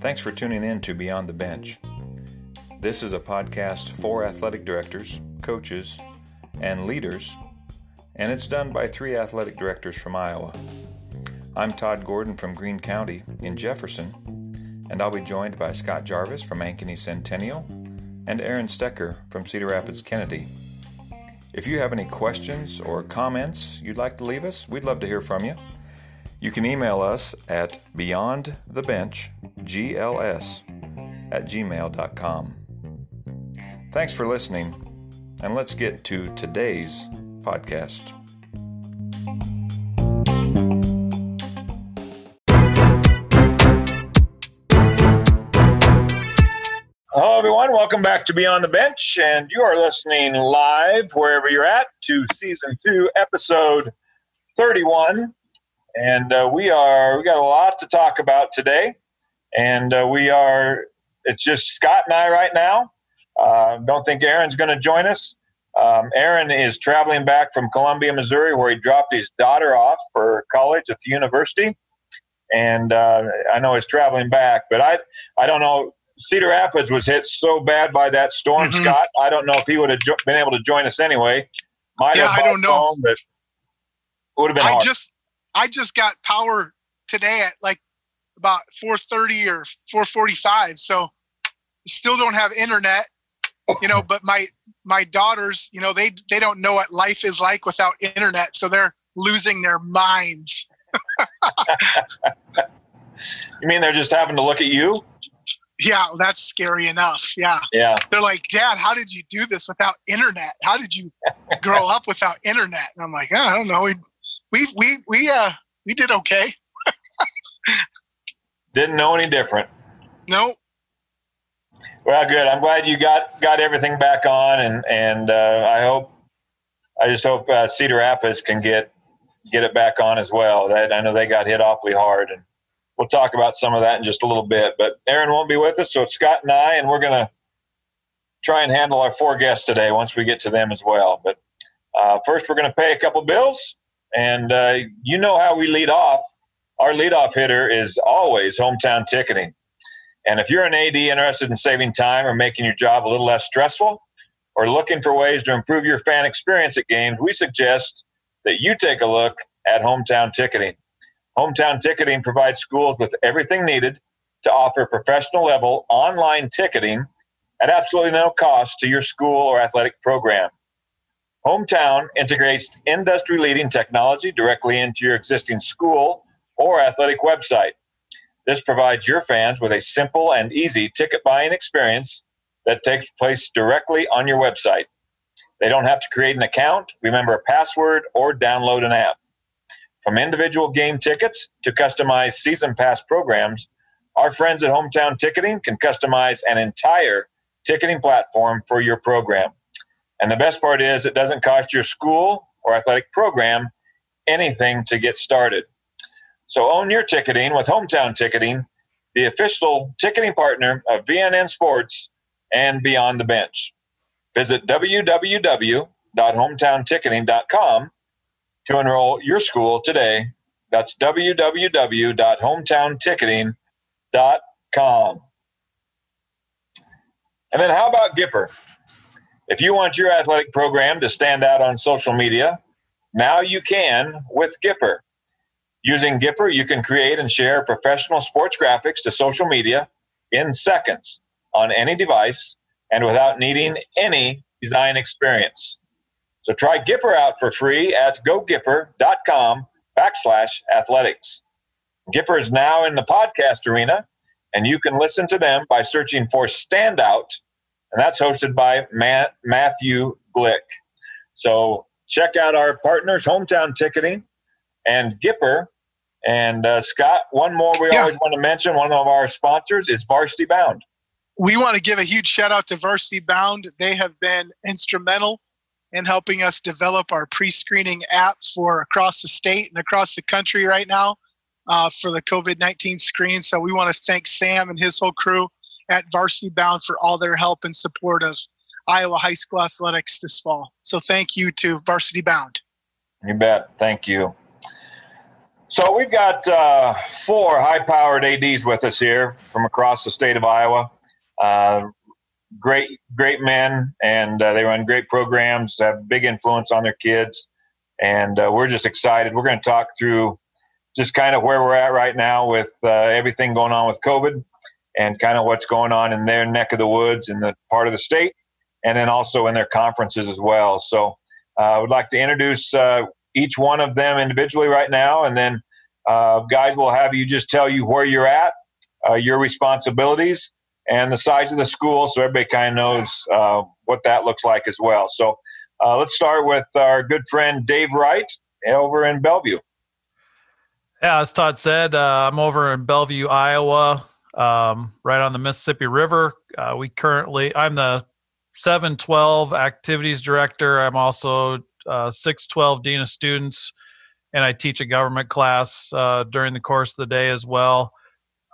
Thanks for tuning in to Beyond the Bench. This is a podcast for athletic directors, coaches, and leaders, and it's done by three athletic directors from Iowa. I'm Todd Gordon from Greene County in Jefferson, and I'll be joined by Scott Jarvis from Ankeny Centennial and Aaron Stecker from Cedar Rapids Kennedy. If you have any questions or comments you'd like to leave us, we'd love to hear from you. You can email us at beyondthebenchgls at gmail.com. Thanks for listening, and let's get to today's podcast. Everyone. Welcome back to Beyond the Bench, and you are listening live wherever you're at to season two, episode 31. And uh, we are we got a lot to talk about today, and uh, we are it's just Scott and I right now. Uh, don't think Aaron's going to join us. Um, Aaron is traveling back from Columbia, Missouri, where he dropped his daughter off for college at the university. And uh, I know he's traveling back, but I I don't know Cedar Rapids was hit so bad by that storm, mm-hmm. Scott. I don't know if he would have jo- been able to join us anyway. Might yeah, I don't know. Home, but would have been. I hard. just I just got power today at like about 4:30 or 4:45, so still don't have internet. You know, but my my daughters, you know, they they don't know what life is like without internet, so they're losing their minds. you mean they're just having to look at you? Yeah, that's scary enough. Yeah. Yeah. They're like, Dad, how did you do this without internet? How did you grow up without internet? And I'm like, oh, I don't know. We, we, we, we, uh, we did okay. Didn't know any different. Nope. Well, good. I'm glad you got got everything back on, and and uh, I hope, I just hope uh, Cedar Rapids can get get it back on as well. That I know they got hit awfully hard, and we'll talk about some of that in just a little bit. But Aaron won't be with us, so it's Scott and I, and we're going to try and handle our four guests today once we get to them as well. But uh, first, we're going to pay a couple bills, and uh, you know how we lead off. Our leadoff hitter is always hometown ticketing. And if you're an AD interested in saving time or making your job a little less stressful, or looking for ways to improve your fan experience at games, we suggest that you take a look at hometown ticketing. Hometown Ticketing provides schools with everything needed to offer professional level online ticketing at absolutely no cost to your school or athletic program. Hometown integrates industry leading technology directly into your existing school or athletic website. This provides your fans with a simple and easy ticket buying experience that takes place directly on your website. They don't have to create an account, remember a password, or download an app. From individual game tickets to customized season pass programs, our friends at Hometown Ticketing can customize an entire ticketing platform for your program. And the best part is, it doesn't cost your school or athletic program anything to get started. So own your ticketing with Hometown Ticketing, the official ticketing partner of VNN Sports and Beyond the Bench. Visit www.hometownticketing.com to enroll your school today. That's www.hometownticketing.com. And then how about Gipper? If you want your athletic program to stand out on social media, now you can with Gipper. Using Gipper, you can create and share professional sports graphics to social media in seconds on any device and without needing any design experience. So try Gipper out for free at gogipper.com backslash athletics. Gipper is now in the podcast arena, and you can listen to them by searching for Standout, and that's hosted by Matt, Matthew Glick. So check out our partners, Hometown Ticketing and Gipper. And uh, Scott, one more we yeah. always want to mention, one of our sponsors is Varsity Bound. We want to give a huge shout out to Varsity Bound. They have been instrumental in helping us develop our pre-screening app for across the state and across the country right now uh, for the COVID-19 screen. So we want to thank Sam and his whole crew at Varsity Bound for all their help and support of Iowa high school athletics this fall. So thank you to Varsity Bound. You bet. Thank you. So we've got uh, four high-powered ads with us here from across the state of Iowa. Uh, great, great men, and uh, they run great programs. Have big influence on their kids, and uh, we're just excited. We're going to talk through just kind of where we're at right now with uh, everything going on with COVID, and kind of what's going on in their neck of the woods in the part of the state, and then also in their conferences as well. So uh, I would like to introduce uh, each one of them individually right now, and then uh, guys will have you just tell you where you're at, your responsibilities, and the size of the school, so everybody kind of knows uh, what that looks like as well. So uh, let's start with our good friend Dave Wright over in Bellevue. Yeah, as Todd said, uh, I'm over in Bellevue, Iowa, um, right on the Mississippi River. Uh, we currently, I'm the 712 activities director. I'm also uh, 612 dean of students, and I teach a government class uh, during the course of the day as well.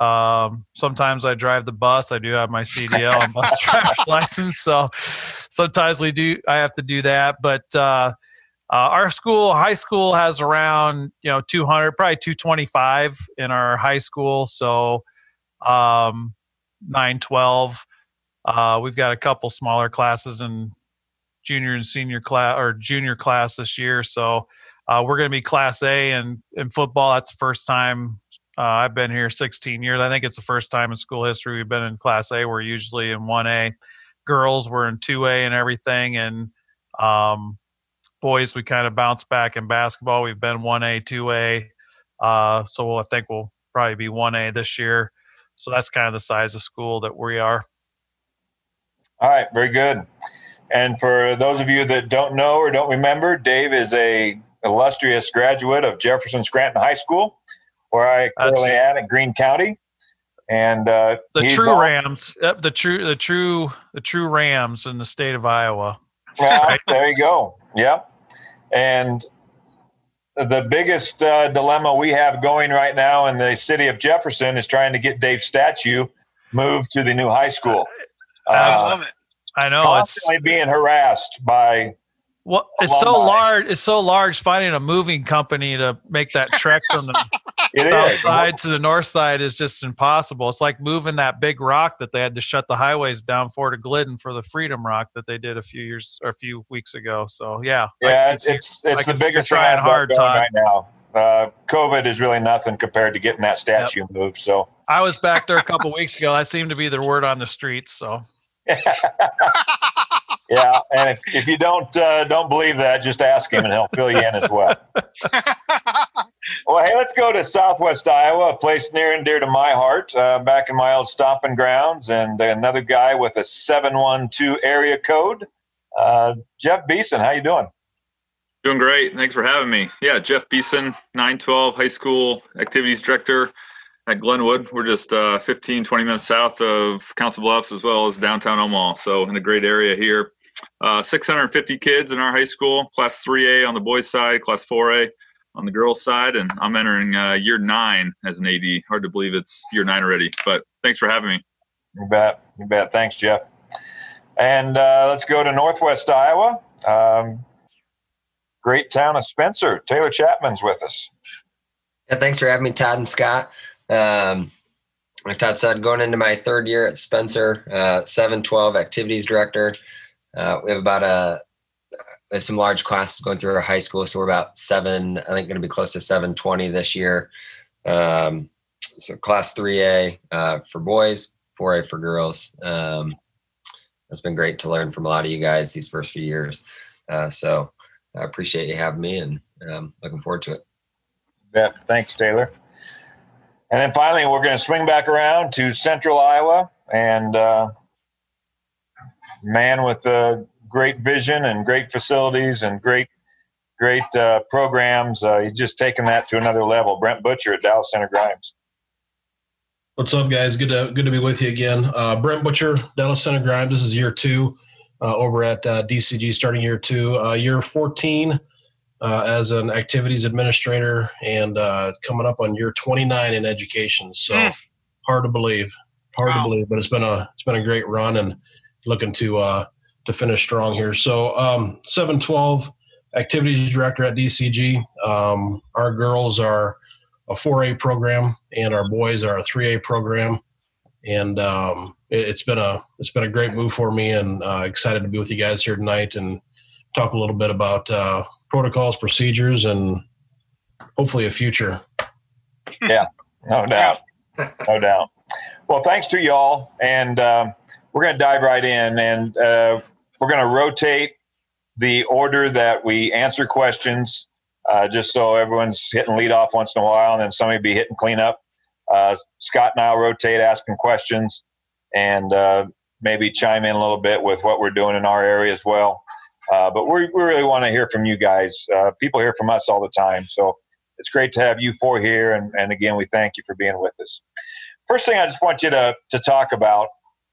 Um, sometimes I drive the bus. I do have my CDL and bus driver's license, so sometimes we do. I have to do that, but uh, uh, our school, high school, has around you know 200, probably 225 in our high school. So um, 912. Uh, we've got a couple smaller classes in junior and senior class or junior class this year. So uh, we're going to be Class A and in football. That's the first time uh, I've been here 16 years. I think it's the first time in school history we've been in Class A. We're usually in 1A. Girls were in 2A and everything, and um, boys we kind of bounce back in basketball. We've been 1A, 2A. Uh, so I think we'll probably be 1A this year. So that's kind of the size of school that we are. All right, very good. And for those of you that don't know or don't remember, Dave is a illustrious graduate of Jefferson Scranton High School, where I currently am at Greene County. And uh, the true all, Rams, yep, the true, the true, the true Rams in the state of Iowa. Well, there you go. Yep. And the biggest uh, dilemma we have going right now in the city of Jefferson is trying to get Dave's statue moved to the new high school. I uh, love it. I know constantly it's being harassed by. Well, it's so large. It's so large. Finding a moving company to make that trek from the south is. side to the north side is just impossible. It's like moving that big rock that they had to shut the highways down for to Glidden for the Freedom Rock that they did a few years or a few weeks ago. So yeah, yeah, it's it's, it's the biggest trying hard Todd. right now. Uh, COVID is really nothing compared to getting that statue yep. moved. So I was back there a couple weeks ago. That seemed to be the word on the streets. So yeah, and if, if you don't uh, don't believe that, just ask him, and he'll fill you in as well. well, hey, let's go to Southwest Iowa, a place near and dear to my heart, uh, back in my old stomping grounds, and another guy with a seven one two area code, uh, Jeff Beeson. How you doing? Doing great. Thanks for having me. Yeah, Jeff Beeson, nine twelve high school activities director at Glenwood. We're just uh, 15, 20 minutes south of Council Bluffs as well as downtown Omaha. So in a great area here. Uh, 650 kids in our high school, class 3A on the boys' side, class 4A on the girls' side, and I'm entering uh, year nine as an AD. Hard to believe it's year nine already, but thanks for having me. You bet. You bet. Thanks, Jeff. And uh, let's go to Northwest Iowa. Um, great town of Spencer. Taylor Chapman's with us. Yeah, thanks for having me, Todd and Scott. Um, like Todd said, going into my third year at Spencer, uh, 712 activities director. Uh, we have about a we have some large classes going through our high school, so we're about seven. I think going to be close to 720 this year. Um, so class 3A uh, for boys, 4A for girls. Um, it's been great to learn from a lot of you guys these first few years. Uh, so I appreciate you having me, and um, looking forward to it. Yeah, thanks, Taylor. And then finally, we're going to swing back around to central Iowa and uh, man with a great vision and great facilities and great, great uh, programs. Uh, he's just taken that to another level. Brent Butcher at Dallas Center Grimes. What's up, guys? Good to good to be with you again. Uh, Brent Butcher, Dallas Center Grimes. This is year two uh, over at uh, DCG, starting year two. year 14 uh, as an activities administrator and uh, coming up on year 29 in education. So mm. hard to believe, hard wow. to believe, but it's been a it's been a great run and looking to uh, to finish strong here. So um, 712 activities director at DCG. Um, our girls are a 4A program, and our boys are a 3A program. And um, it, has been a it's been a great move for me, and uh, excited to be with you guys here tonight and talk a little bit about uh, protocols, procedures, and hopefully a future. Yeah, no doubt, no doubt. Well, thanks to y'all, and um, we're going to dive right in, and uh, we're going to rotate the order that we answer questions, uh, just so everyone's hitting lead off once in a while, and then somebody be hitting cleanup. Uh, Scott and I'll rotate asking questions, and uh, maybe chime in a little bit with what we're doing in our area as well. Uh, but we, we really want to hear from you guys. Uh, people hear from us all the time, so it's great to have you four here. And, and again, we thank you for being with us. First thing I just want you to to talk about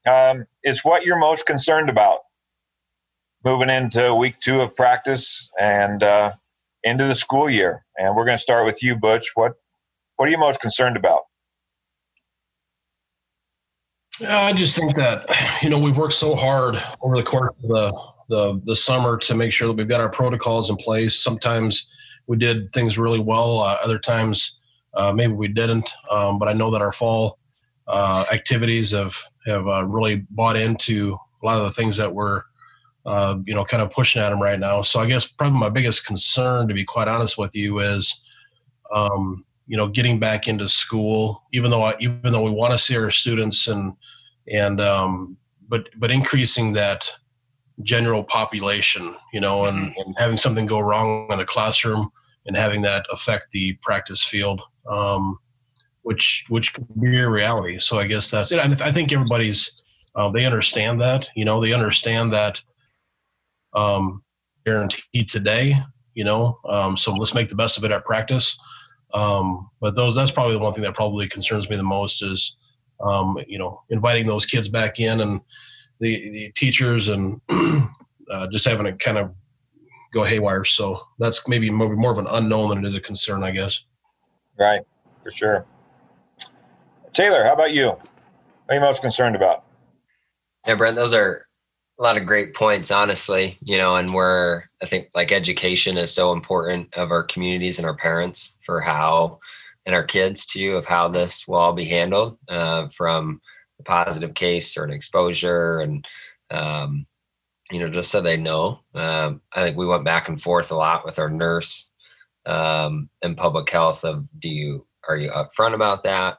um, is what you're most concerned about moving into week two of practice and uh, into the school year. And we're going to start with you, Butch. What what are you most concerned about? I just think that you know we've worked so hard over the course of the the the summer to make sure that we've got our protocols in place. Sometimes we did things really well. Uh, other times uh, maybe we didn't. Um, but I know that our fall uh, activities have have uh, really bought into a lot of the things that we're uh, you know kind of pushing at them right now. So I guess probably my biggest concern, to be quite honest with you, is um, you know getting back into school. Even though I, even though we want to see our students and and um, but but increasing that general population, you know, and, and having something go wrong in the classroom and having that affect the practice field, um, which which could be a reality. So I guess that's it. I think everybody's uh, they understand that, you know, they understand that um, guaranteed today, you know. Um, so let's make the best of it at practice. Um, but those that's probably the one thing that probably concerns me the most is, um, you know, inviting those kids back in and the the teachers and uh, just having to kind of go haywire. So that's maybe more of an unknown than it is a concern, I guess. Right, for sure. Taylor, how about you? What are you most concerned about? Yeah, Brent, those are a lot of great points, honestly. You know, and we're I think like education is so important of our communities and our parents for how and our kids too of how this will all be handled uh, from a positive case or an exposure and um, you know just so they know um, i think we went back and forth a lot with our nurse um, and public health of do you are you upfront about that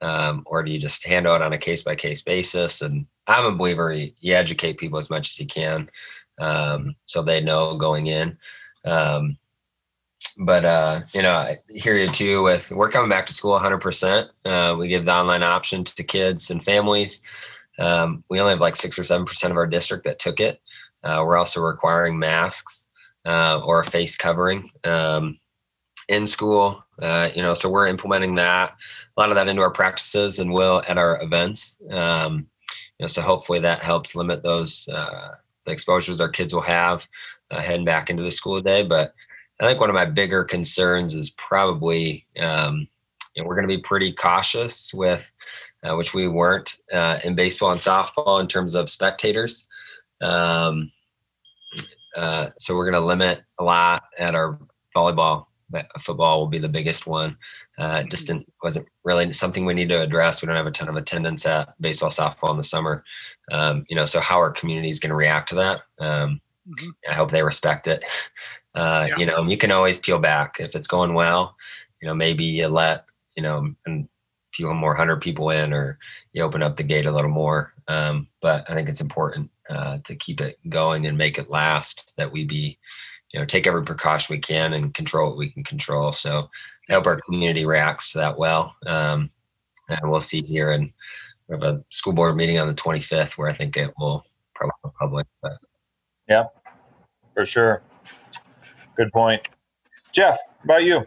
um, or do you just handle it on a case by case basis and i'm a believer you, educate people as much as you can um, so they know going in um, but uh, you know, I hear you too. With we're coming back to school 100%. Uh, we give the online option to kids and families. Um, we only have like six or seven percent of our district that took it. Uh, we're also requiring masks uh, or a face covering um, in school. Uh, you know, so we're implementing that a lot of that into our practices and will at our events. Um, you know, so hopefully that helps limit those uh, the exposures our kids will have heading back into the school day. But I think one of my bigger concerns is probably um, you know, we're going to be pretty cautious with, uh, which we weren't uh, in baseball and softball in terms of spectators. Um, uh, so we're going to limit a lot at our volleyball. Football will be the biggest one. Uh, just wasn't really something we need to address. We don't have a ton of attendance at baseball, softball in the summer. Um, you know, so how our community is going to react to that? Um, mm-hmm. I hope they respect it. Uh, yeah. You know, you can always peel back if it's going well. You know, maybe you let you know a few more hundred people in, or you open up the gate a little more. Um, but I think it's important uh, to keep it going and make it last. That we be, you know, take every precaution we can and control what we can control. So I hope our community reacts to that well. Um, and we'll see here and we have a school board meeting on the 25th where I think it will probably public. But. Yeah, for sure. Good point. Jeff, about you?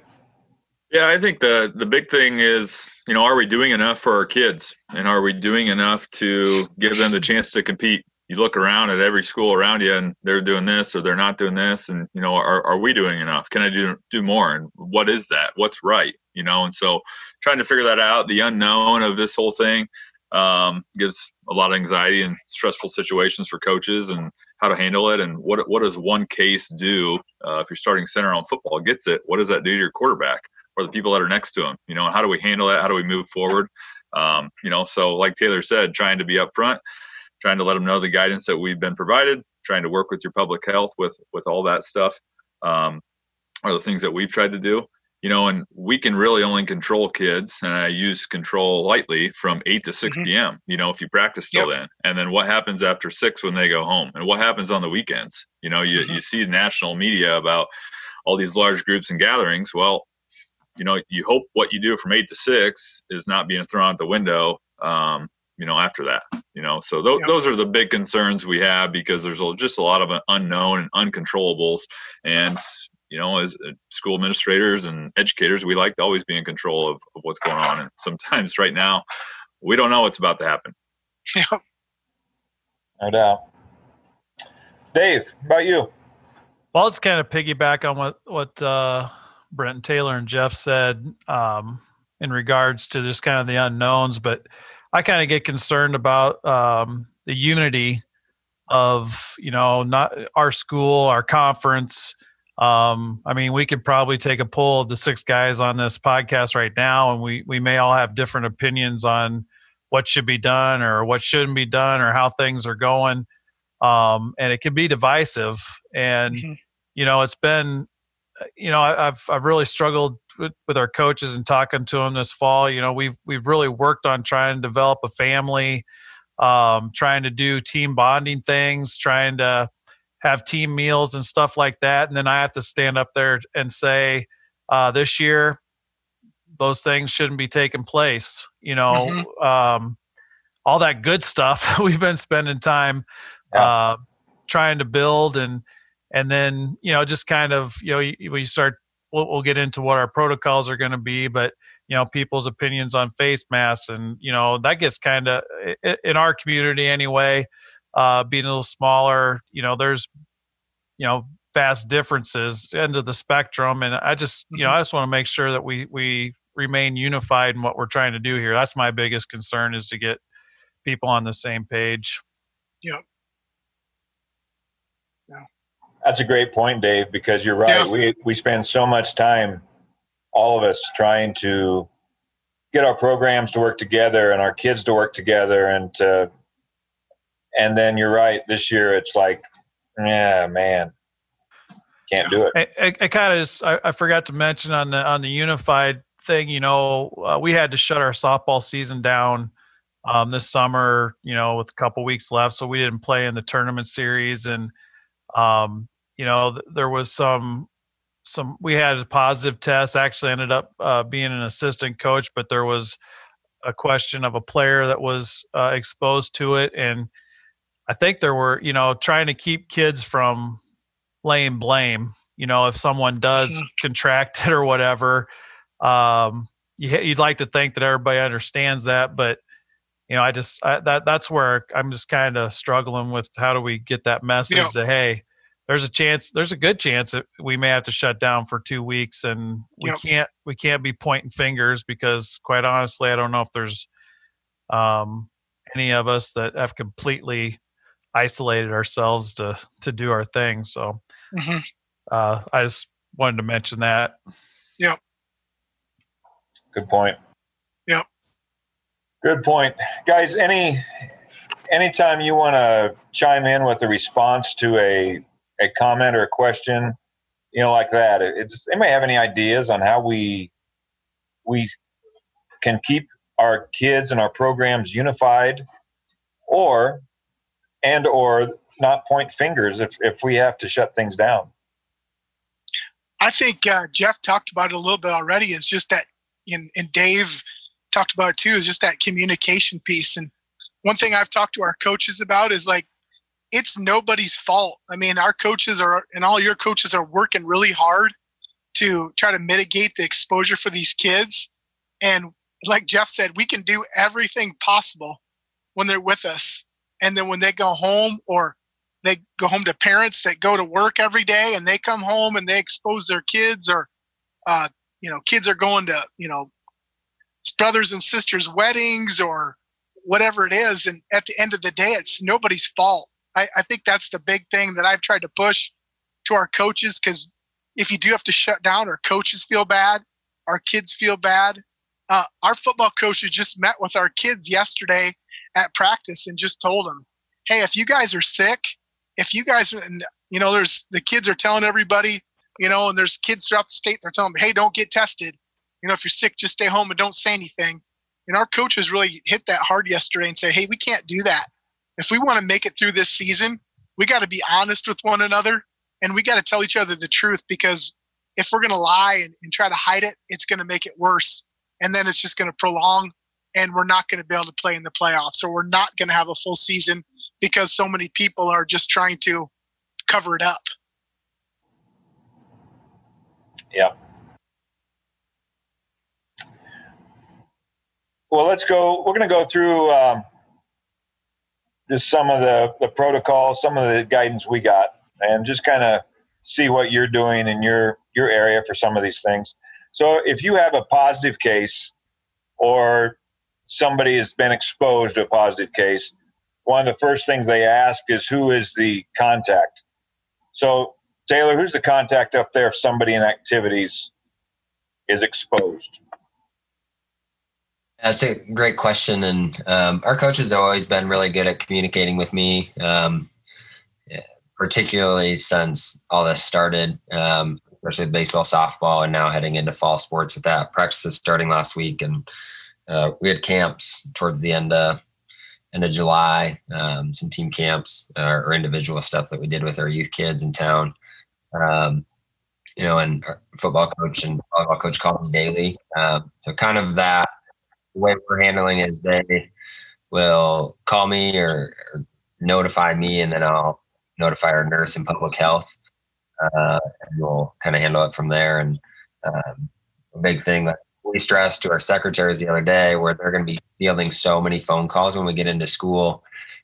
Yeah, I think the the big thing is, you know, are we doing enough for our kids, and are we doing enough to give them the chance to compete? You look around at every school around you, and they're doing this or they're not doing this, and you know, are are we doing enough? Can I do do more? And what is that? What's right? You know, and so trying to figure that out, the unknown of this whole thing, um, gives a lot of anxiety and stressful situations for coaches and how to handle it and what what does one case do uh, if you're starting center on football gets it what does that do to your quarterback or the people that are next to him You know, how do we handle that? How do we move forward? Um, you know, so like Taylor said, trying to be upfront, trying to let them know the guidance that we've been provided, trying to work with your public health with with all that stuff um, are the things that we've tried to do you know, and we can really only control kids, and I use control lightly from 8 to 6 mm-hmm. p.m., you know, if you practice till yep. then. And then what happens after 6 when they go home? And what happens on the weekends? You know, you, mm-hmm. you see national media about all these large groups and gatherings. Well, you know, you hope what you do from 8 to 6 is not being thrown out the window, um, you know, after that, you know. So th- yep. those are the big concerns we have because there's just a lot of unknown and uncontrollables. And, you know, as uh, school administrators and educators, we like to always be in control of, of what's going on. And sometimes right now, we don't know what's about to happen. Yep. No doubt. Dave, about you? Well, let's kind of piggyback on what what uh, Brent Taylor and Jeff said um, in regards to just kind of the unknowns, but I kind of get concerned about um, the unity of you know not our school, our conference, um, I mean, we could probably take a poll of the six guys on this podcast right now, and we we may all have different opinions on what should be done or what shouldn't be done or how things are going. Um, and it can be divisive. And mm-hmm. you know, it's been, you know, I, have I've really struggled with, with our coaches and talking to them this fall. You know, we've we've really worked on trying to develop a family, um, trying to do team bonding things, trying to have team meals and stuff like that. And then I have to stand up there and say, uh, this year, those things shouldn't be taking place. You know, mm-hmm. um, all that good stuff we've been spending time yeah. uh, trying to build and and then you know just kind of you know we start we'll, we'll get into what our protocols are going to be but you know people's opinions on face masks and you know that gets kind of in our community anyway uh, being a little smaller. You know, there's you know vast differences end of the spectrum, and I just you know mm-hmm. I just want to make sure that we we remain unified in what we're trying to do here. That's my biggest concern is to get people on the same page. Yep. Yeah. That's a great point, Dave, because you're right. Yeah. We we spend so much time, all of us, trying to get our programs to work together and our kids to work together and to and then you're right. This year, it's like, yeah, man, can't do it. I, I, I kind of I, I, forgot to mention on the on the unified thing. You know, uh, we had to shut our softball season down um, this summer. You know, with a couple weeks left, so we didn't play in the tournament series, and um, you know, th- there was some some we had a positive test. Actually, ended up uh, being an assistant coach, but there was a question of a player that was uh, exposed to it and I think there were, you know, trying to keep kids from laying blame. You know, if someone does mm-hmm. contract it or whatever, um, you, would like to think that everybody understands that, but you know, I just I, that that's where I'm just kind of struggling with how do we get that message yeah. that hey, there's a chance, there's a good chance that we may have to shut down for two weeks, and we yep. can't we can't be pointing fingers because quite honestly, I don't know if there's um, any of us that have completely isolated ourselves to to do our thing. So mm-hmm. uh, I just wanted to mention that. Yep. Good point. Yep. Good point, guys. Any anytime you want to chime in with a response to a a comment or a question, you know, like that. It's anybody have any ideas on how we we can keep our kids and our programs unified, or and or not point fingers if, if we have to shut things down? I think uh, jeff talked about it a little bit already. Is just that and, and dave talked about it too is just that communication piece. And one thing i've talked to our coaches about is like it's nobody's fault. I mean our coaches are and all your coaches are working really hard to try to mitigate the exposure for these kids. And like jeff said we can do everything possible when they're with us. And then when they go home or they go home to parents that go to work every day and they come home and they expose their kids or uh, you know kids are going to you know brothers and sisters weddings or whatever it is. And at the end of the day it's nobody's fault i, I think that's the big thing that i've tried to push to our coaches because if you do have to shut down our coaches feel bad our kids feel bad. Uh, our football coaches just met with our kids yesterday at practice and just told them, "Hey, if you guys are sick, if you guys, you know, there's the kids are telling everybody, you know, and there's kids throughout the state. They're telling them, hey, don't get tested. You know, if you're sick, just stay home and don't say anything. And our coaches really hit that hard yesterday and say, hey, we can't do that. If we want to make it through this season, we got to be honest with one another and we got to tell each other the truth because if we're going to lie and, and try to hide it, it's going to make it worse. And then it's just going to prolong and we're not going to be able to play in the playoffs or we're not going to have a full season because so many people are just trying to cover it up. Yeah. Well, let's go. We're going to go through um, just some of the, the protocol, some of the guidance we got, and just kind of see what you're doing in your your area for some of these things. So, if you have a positive case, or somebody has been exposed to a positive case, one of the first things they ask is who is the contact. So, Taylor, who's the contact up there if somebody in activities is exposed? That's a great question, and um, our coach has always been really good at communicating with me, um, particularly since all this started, um, especially with baseball, softball, and now heading into fall sports with that. Practices starting last week, and uh, we had camps towards the end of end of July, um, some team camps uh, or individual stuff that we did with our youth kids in town. Um, you know, and football coach and volleyball coach called me daily. Um, so kind of that the way we're handling is they will call me or, or, notify me, and then I'll notify our nurse in public health, uh, and we'll kind of handle it from there. And um, a big thing that we stressed to our secretaries the other day, where they're going to be fielding so many phone calls when we get into school,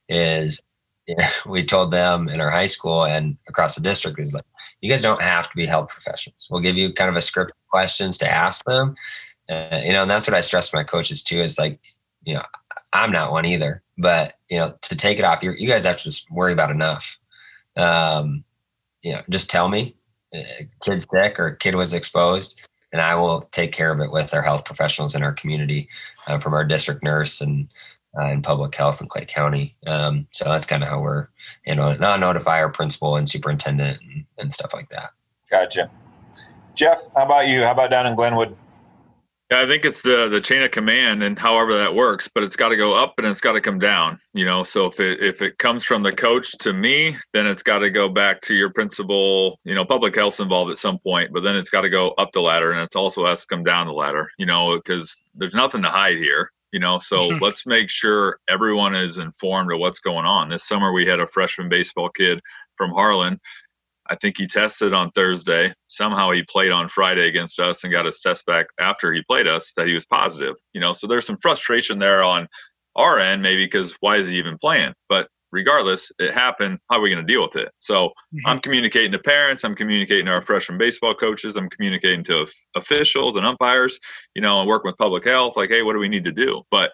is we told them in our high school and across the district is like, you guys don't have to be health professionals. We'll give you kind of a script of questions to ask them. Uh, you know, and that's what I stress my coaches too is like, you know, I'm not one either, but you know, to take it off, you you guys have to just worry about enough. Um, you know, just tell me, uh, kid's sick or kid was exposed, and I will take care of it with our health professionals in our community, uh, from our district nurse and uh, in public health in Clay County. Um, so that's kind of how we're handling it. Not notify our principal and superintendent and, and stuff like that. Gotcha. Jeff, how about you? How about down in Glenwood? Yeah, I think it's the the chain of command and however that works, but it's got to go up and it's got to come down. You know, so if it if it comes from the coach to me, then it's got to go back to your principal. You know, public health's involved at some point, but then it's got to go up the ladder, and it also has to come down the ladder. You know, because there's nothing to hide here you know so mm-hmm. let's make sure everyone is informed of what's going on this summer we had a freshman baseball kid from harlan i think he tested on thursday somehow he played on friday against us and got his test back after he played us that he was positive you know so there's some frustration there on our end maybe because why is he even playing but regardless, it happened. How are we going to deal with it? So mm-hmm. I'm communicating to parents. I'm communicating to our freshman baseball coaches. I'm communicating to officials and umpires, you know, and working with public health. Like, hey, what do we need to do? But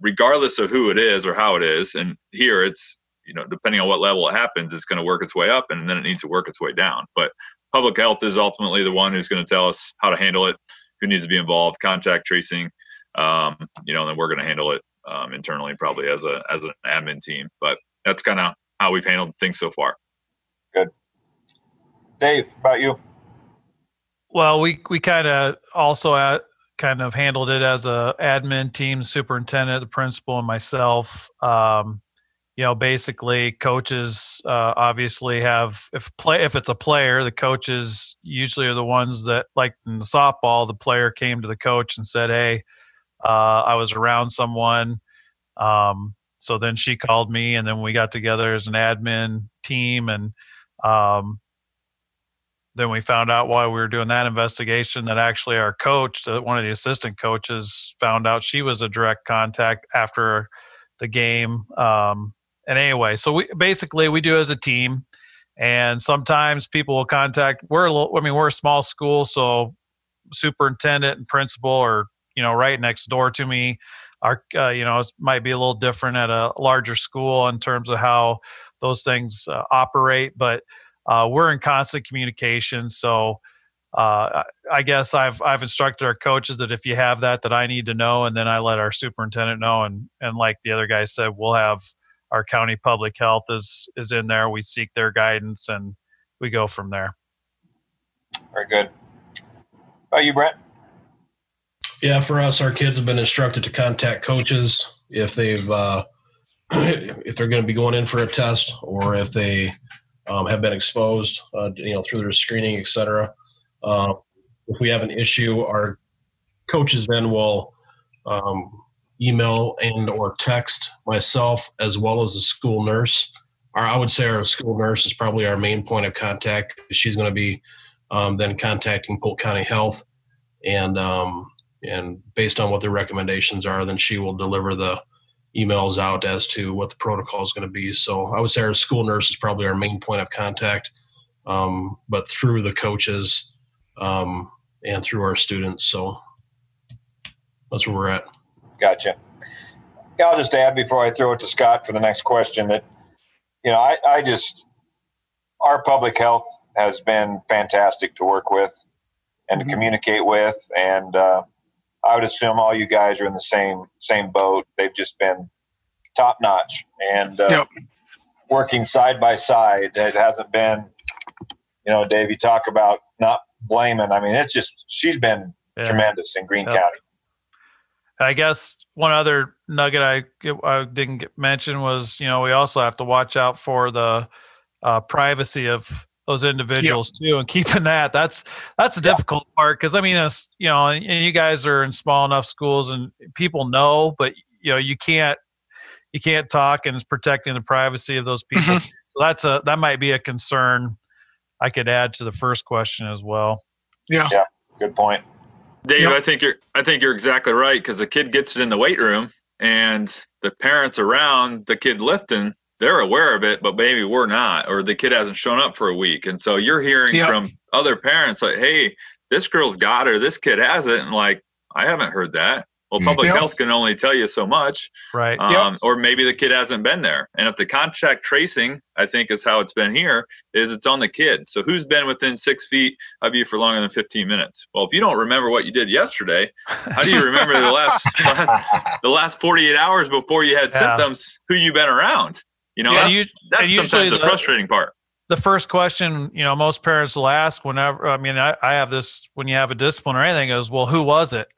regardless of who it is or how it is, and here it's, you know, depending on what level it happens, it's going to work its way up and then it needs to work its way down. But public health is ultimately the one who's going to tell us how to handle it, who needs to be involved, contact tracing, um, you know, and then we're going to handle it um, internally, probably as a as an admin team. But that's kind of how we've handled things so far. Good, Dave. About you? Well, we we kind of also at, kind of handled it as a admin team, superintendent, the principal, and myself. Um, you know, basically, coaches uh, obviously have if play if it's a player, the coaches usually are the ones that, like in the softball, the player came to the coach and said, "Hey, uh, I was around someone. Um, so then she called me, and then we got together as an admin team, and um, then we found out while we were doing that investigation that actually our coach, one of the assistant coaches, found out she was a direct contact after the game. Um, and anyway, so we basically we do as a team, and sometimes people will contact. We're a little, I mean, we're a small school, so superintendent and principal are you know right next door to me our uh, you know it might be a little different at a larger school in terms of how those things uh, operate but uh, we're in constant communication so uh, I, I guess I've I've instructed our coaches that if you have that, that I need to know, and then I let our superintendent know, and and like the other guy said, we'll have our county public health is is in there. We seek their guidance, and we go from there. Very good. How about you, Brent? Yeah, for us, our kids have been instructed to contact coaches if they've uh, if they're going to be going in for a test or if they um, have been exposed, uh, you know, through their screening, et cetera. Uh, if we have an issue, our coaches then will um, email and or text myself as well as the school nurse. Our, I would say our school nurse is probably our main point of contact. She's going to be um, then contacting Polk County Health, and um, and based on what the recommendations are, then she will deliver the emails out as to what the protocol is going to be. So I would say our school nurse is probably our main point of contact, um, but through the coaches um, and through our students. So that's where we're at. Gotcha. Yeah, I'll just add before I throw it to Scott for the next question that, you know, I, I just, our public health has been fantastic to work with and to Mhm. communicate with. And uh, I would assume all you guys are in the same same boat. They've just been top notch and uh, Yep. working side by side. It hasn't been, you know, Dave, you talk about not blaming. I mean, it's just, she's been Yeah. tremendous in Greene Yep. County. I guess one other nugget I, I didn't get mention was, you know, we also have to watch out for the uh, privacy of those individuals too, and keeping that. That's that's the Yeah. difficult part because I mean, it's you know, and you guys are in small enough schools and people know, but you know, you can't you can't talk, and it's protecting the privacy of those people. Mhm. So that's a that might be a concern. I could add to the first question as well. Yeah. Yeah. Good point. Dave, Yep. I think you're I think you're exactly right because the kid gets it in the weight room and the parents around the kid lifting, they're aware of it, but maybe we're not, or the kid hasn't shown up for a week. And so you're hearing Yep. from other parents like, hey, this girl's got it or this kid has it. And like, I haven't heard that. Well, Mm. public Yep. health can only tell you so much. Right. Um, or maybe the kid hasn't been there. And if the contact tracing, I think is how it's been here, is it's on the kid. So who's been within six feet of you for longer than 15 minutes? Well, if you don't remember what you did yesterday, how do you remember the last, last the last 48 hours before you had Yeah. symptoms? Who you been around? You know, Yeah, that's, you- that's sometimes the the- frustrating part. the first question you know most parents will ask whenever i mean i, I have this when you have a discipline or anything is well who was it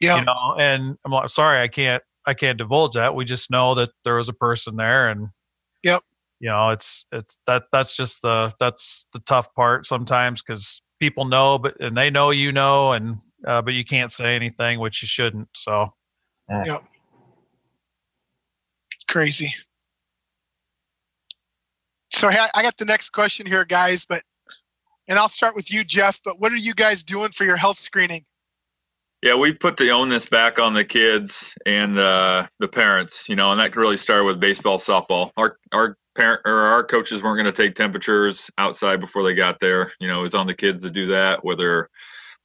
Yeah. you know and i'm like sorry i can't i can't divulge that we just know that there was a person there and Yep. you know it's it's that that's just the that's the tough part sometimes because people know but and they know you know and uh, but you can't say anything which you shouldn't so yeah. crazy. So I got the next question here, guys, but and I'll start with you, Jeff. But what are you guys doing for your health screening? Yeah, we put the onus back on the kids and uh, the parents, you know, and that really started with baseball, softball. Our our parent or our coaches weren't going to take temperatures outside before they got there. You know, it was on the kids to do that, whether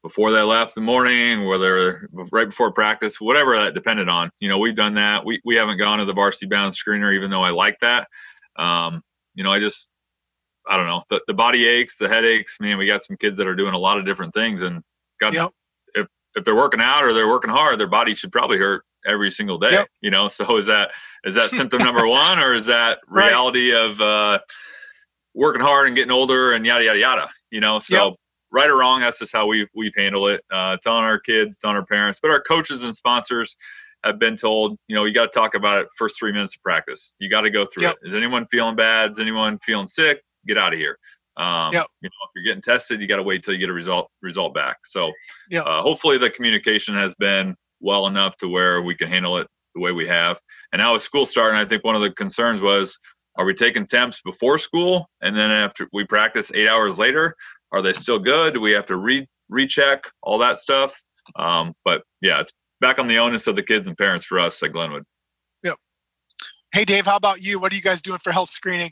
before they left in the morning, whether right before practice, whatever that depended on. You know, we've done that. We we haven't gone to the varsity bound screener, even though I like that. Um, you know, I just I don't know the, the body aches, the headaches. Man, we got some kids that are doing a lot of different things, and God, Yep. If they're working out or they're working hard, their body should probably hurt every single day. Yep. You know, so is that is that symptom number one, or is that Right. reality of uh, working hard and getting older and yada yada yada? You know, so right or wrong, that's just how we we handle it. Uh, it's on our kids, it's on our parents, but our coaches and sponsors have been told, you know, you got to talk about it first three minutes of practice. You got to go through Yep. it. Is anyone feeling bad? Is anyone feeling sick? Get out of here. Um, Yep. You know, if you're getting tested, you got to wait till you get a result result back. So, Yep. uh, hopefully, the communication has been well enough to where we can handle it the way we have. And now with school starting, I think one of the concerns was, are we taking temps before school and then after we practice eight hours later? Are they still good? Do we have to re recheck all that stuff? Um, but yeah, it's back on the onus of the kids and parents for us at Glenwood. Yep. Hey, Dave, how about you? What are you guys doing for health screening?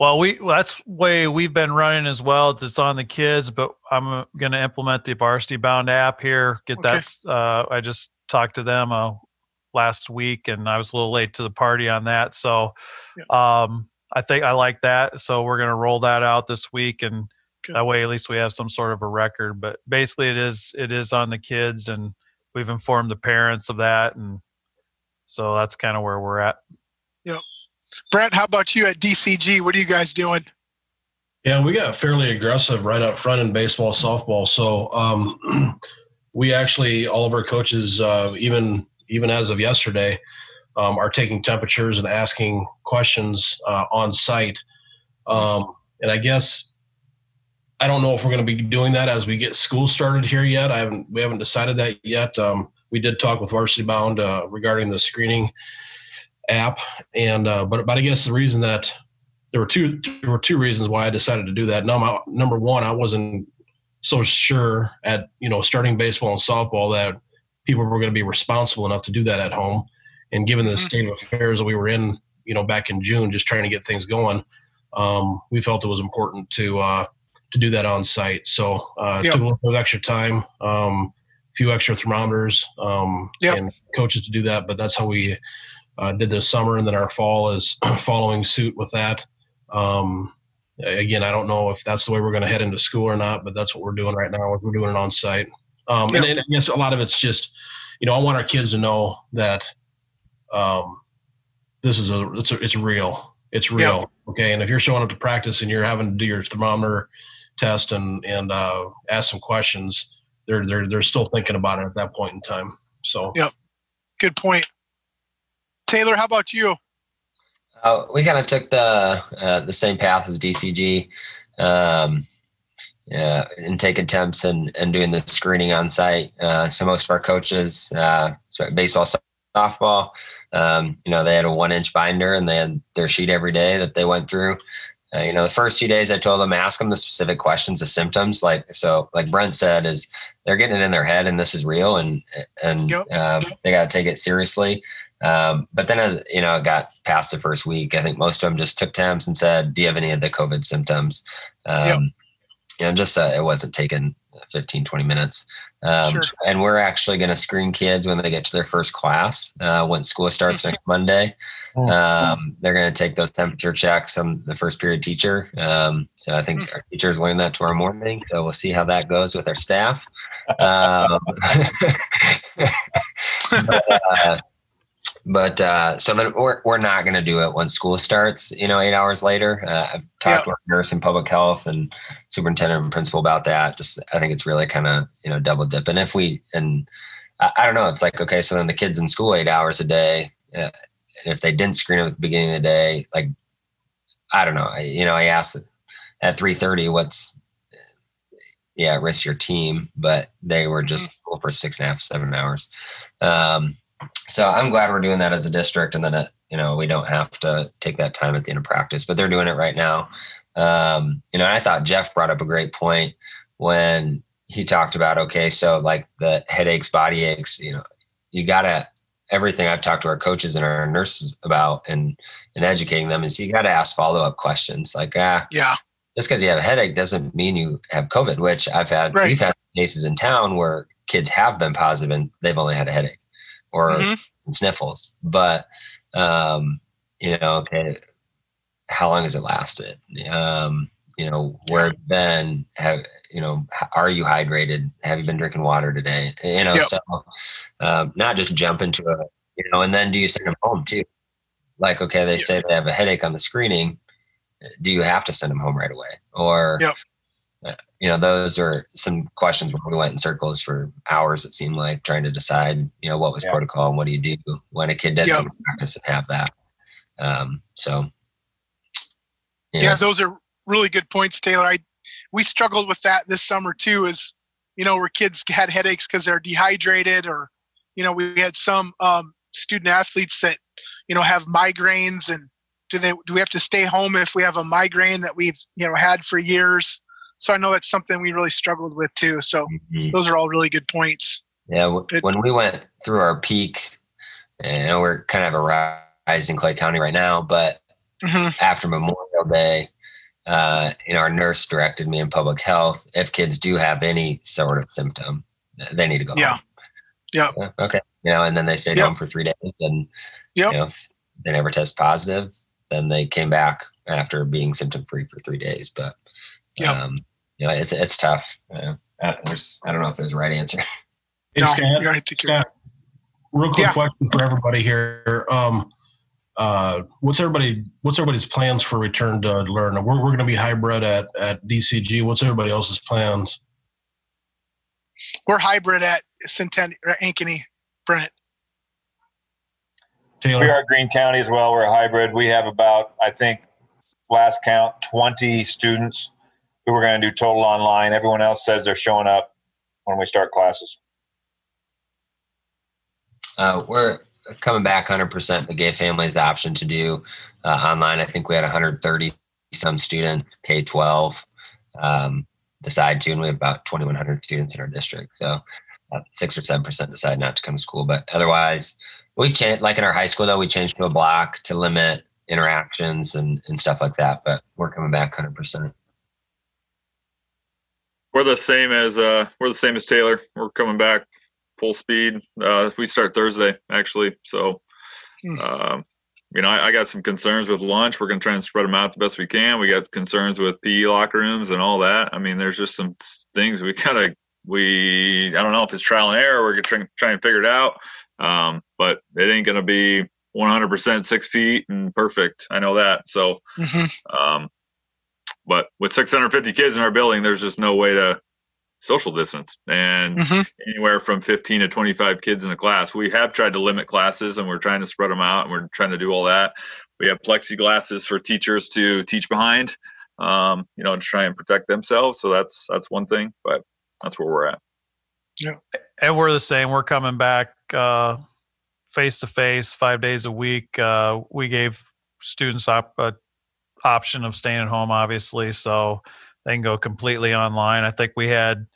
Well, we well, that's way we've been running as well. It's on the kids, but I'm going to implement the Varsity Bound app here. Get Okay. that. Uh, I just talked to them uh, last week, and I was a little late to the party on that. So, um, I think I like that. So we're going to roll that out this week, and Good. that way at least we have some sort of a record. But basically, it is it is on the kids, and we've informed the parents of that, and so that's kind of where we're at. Brent, how about you at DCG? What are you guys doing? Yeah, we got fairly aggressive right up front in baseball, softball. So um, we actually, all of our coaches, uh, even even as of yesterday, um, are taking temperatures and asking questions uh, on site. Um, and I guess I don't know if we're going to be doing that as we get school started here yet. I haven't we haven't decided that yet. Um, we did talk with Varsity Bound uh, regarding the screening app, and uh, but but I guess the reason that there were two there were two reasons why I decided to do that. Number number one, I wasn't so sure at you know starting baseball and softball that people were going to be responsible enough to do that at home. And given the Mhm. state of affairs that we were in, you know, back in June, just trying to get things going, um, we felt it was important to uh, to do that on site. So uh, Yep. took a little bit of extra time, um, a few extra thermometers, um, Yep. and coaches to do that. But that's how we uh, did this summer, and then our fall is following suit with that. Um, again, I don't know if that's the way we're going to head into school or not, but that's what we're doing right now. We're doing it on site. Um, and, and I guess a lot of it's just, you know, I want our kids to know that um, this is a it's, a, it's real. It's real. Okay. And if you're showing up to practice and you're having to do your thermometer test and and uh, ask some questions, they're they're they're still thinking about it at that point in time. So Yeah. Good point. Taylor, how about you? Uh, we kind of took the uh, the same path as DCG, um, yeah, and taking temps and, and doing the screening on site. Uh, so most of our coaches, uh, baseball, softball, um, you know, they had a one inch binder and they had their sheet every day that they went through. Uh, you know, the first few days I told them ask them the specific questions, the symptoms. Like so, like Brent said, is they're getting it in their head and this is real and and Yep. uh, they got to take it seriously. Um, but then as you know, it got past the first week, I think most of them just took temps and said, do you have any of the COVID symptoms? Um, Yep. and just, uh, it wasn't taking 15, 20 minutes. Um, Sure. and we're actually going to screen kids when they get to their first class, uh, when school starts next Monday. Um, they're going to take those temperature checks on the first period teacher. Um, so I think our teachers learn that tomorrow morning. So we'll see how that goes with our staff. Um, but, uh, but uh, so then we're, we're not going to do it when school starts, you know, eight hours later. Uh, I've talked with nurse and public health and superintendent and principal about that. Just, I think it's really kind of, you know, double dip. And if we, and I, I don't know, it's like, okay, so then the kids in school eight hours a day, uh, and if they didn't screen them at the beginning of the day, like, I don't know, I, you know, I asked at 3.30, what's, yeah, risk your team, but they were just school for six and a half, seven hours. Um, so I'm glad we're doing that as a district, and then it, you know we don't have to take that time at the end of practice. But they're doing it right now. Um, you know, I thought Jeff brought up a great point when he talked about okay, so like the headaches, body aches. You know, you gotta everything I've talked to our coaches and our nurses about and and educating them is you got to ask follow up questions like ah Yeah. just because you have a headache doesn't mean you have COVID. Which I've had Right. we've had cases in town where kids have been positive and they've only had a headache or Mhm. sniffles. But um, you know, okay, how long has it lasted? Um, you know, where have you been? Have you know? Are you hydrated? Have you been drinking water today? You know, Yep. so um, not just jump into a you know, and then do you send them home too? Like, okay, they Yep. say they have a headache on the screening. Do you have to send them home right away, or Yep. You know, those are some questions where we went in circles for hours. It seemed like trying to decide, you know, what was Yeah. protocol and what do you do when a kid does Yep. practice and have that. Um, so, you Yeah, those are really good points, Taylor. I we struggled with that this summer too. Is you know where kids had headaches because they're dehydrated, or you know we had some um, student athletes that you know have migraines, and do they do we have to stay home if we have a migraine that we've you know had for years? So I know that's something we really struggled with too. So mhm. those are all really good points. yeah, w- when we went through our peak, and we're kind of a rise in Clay County right now, but Mhm. after Memorial Day, uh, you know, our nurse directed me in public health. If kids do have any sort of symptom, they need to go Yeah. home. Yeah. Yeah, Okay. You know, and then they stayed Yep. home for three days, and Yep. you know, if they never test positive, then they came back after being symptom free for three days. But Yep. um, you know, it's it's tough. Uh, there's I don't know if there's a right answer. Hey, no, Scott, you're- I think you're- Scott, real quick Yeah. question for everybody here. Um, uh, what's everybody? What's everybody's plans for return to learn? We're we're going to be hybrid at at DCG. What's everybody else's plans? we're hybrid at Centennial, Ankeny, Brent. Taylor, We are Greene County as well. We're a hybrid. We have about, I think, last count, 20 students who are going to do total online. Everyone else says they're showing up when we start classes. Uh, we're coming back 100%, but gave families the option to do uh, online. I think we had 130 some students, K 12, um, decide to, and we have about 2,100 students in our district. So uh, six or seven percent decide not to come to school, but otherwise, we've changed. Like in our high school, though, we changed to a block to limit interactions and, and stuff like that. But we're coming back 100%. We're the same as uh, we're the same as Taylor. We're coming back full speed. Uh, we start Thursday actually, so Hmm. um, you know I, I got some concerns with lunch. We're gonna try and spread them out the best we can. We got concerns with PE locker rooms and all that. I mean, there's just some things we gotta we I don't know if it's trial and error. We're gonna try, try and figure it out, um, but it ain't gonna be 100% six feet and perfect. I know that. So Mhm. um, but with 650 kids in our building, there's just no way to social distance and Mhm. anywhere from 15 to 25 kids in a class. We have tried to limit classes and we're trying to spread them out and we're trying to do all that. We have plexiglasses for teachers to teach behind, um, you know, to try and protect themselves. So that's that's one thing, but that's where we're at. Yeah. and we're the same. We're coming back face to face five days a week. Uh, we gave students op- a option of staying at home, obviously, so they can go completely online. I think we had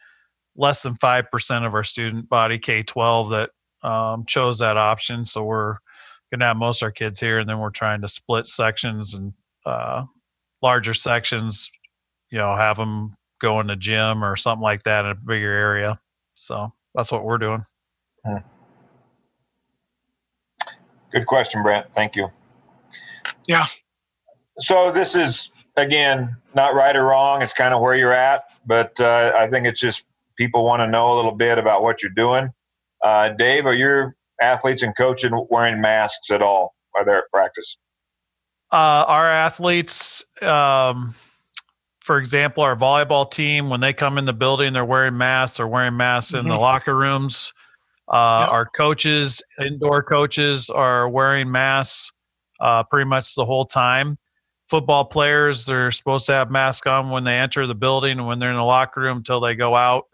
less than five percent of our student body K twelve that um, chose that option. So we're gonna have most of our kids here, and then we're trying to split sections and uh, larger sections. You know, have them go in the gym or something like that in a bigger area. So that's what we're doing. Good question, Brent. Thank you. Yeah. So this is again not right or wrong. It's kind of where you're at, but uh, I think it's just people want to know a little bit about what you're doing. Uh, Dave, are your athletes and coaches wearing masks at all? Are they at practice? Uh, our athletes, um, for example, our volleyball team, when they come in the building, they're wearing masks. They're wearing masks in the Mhm. locker rooms. Uh, Yep. Our coaches, indoor coaches, are wearing masks uh, pretty much the whole time. Football players, they're supposed to have masks on when they enter the building and when they're in the locker room until they go out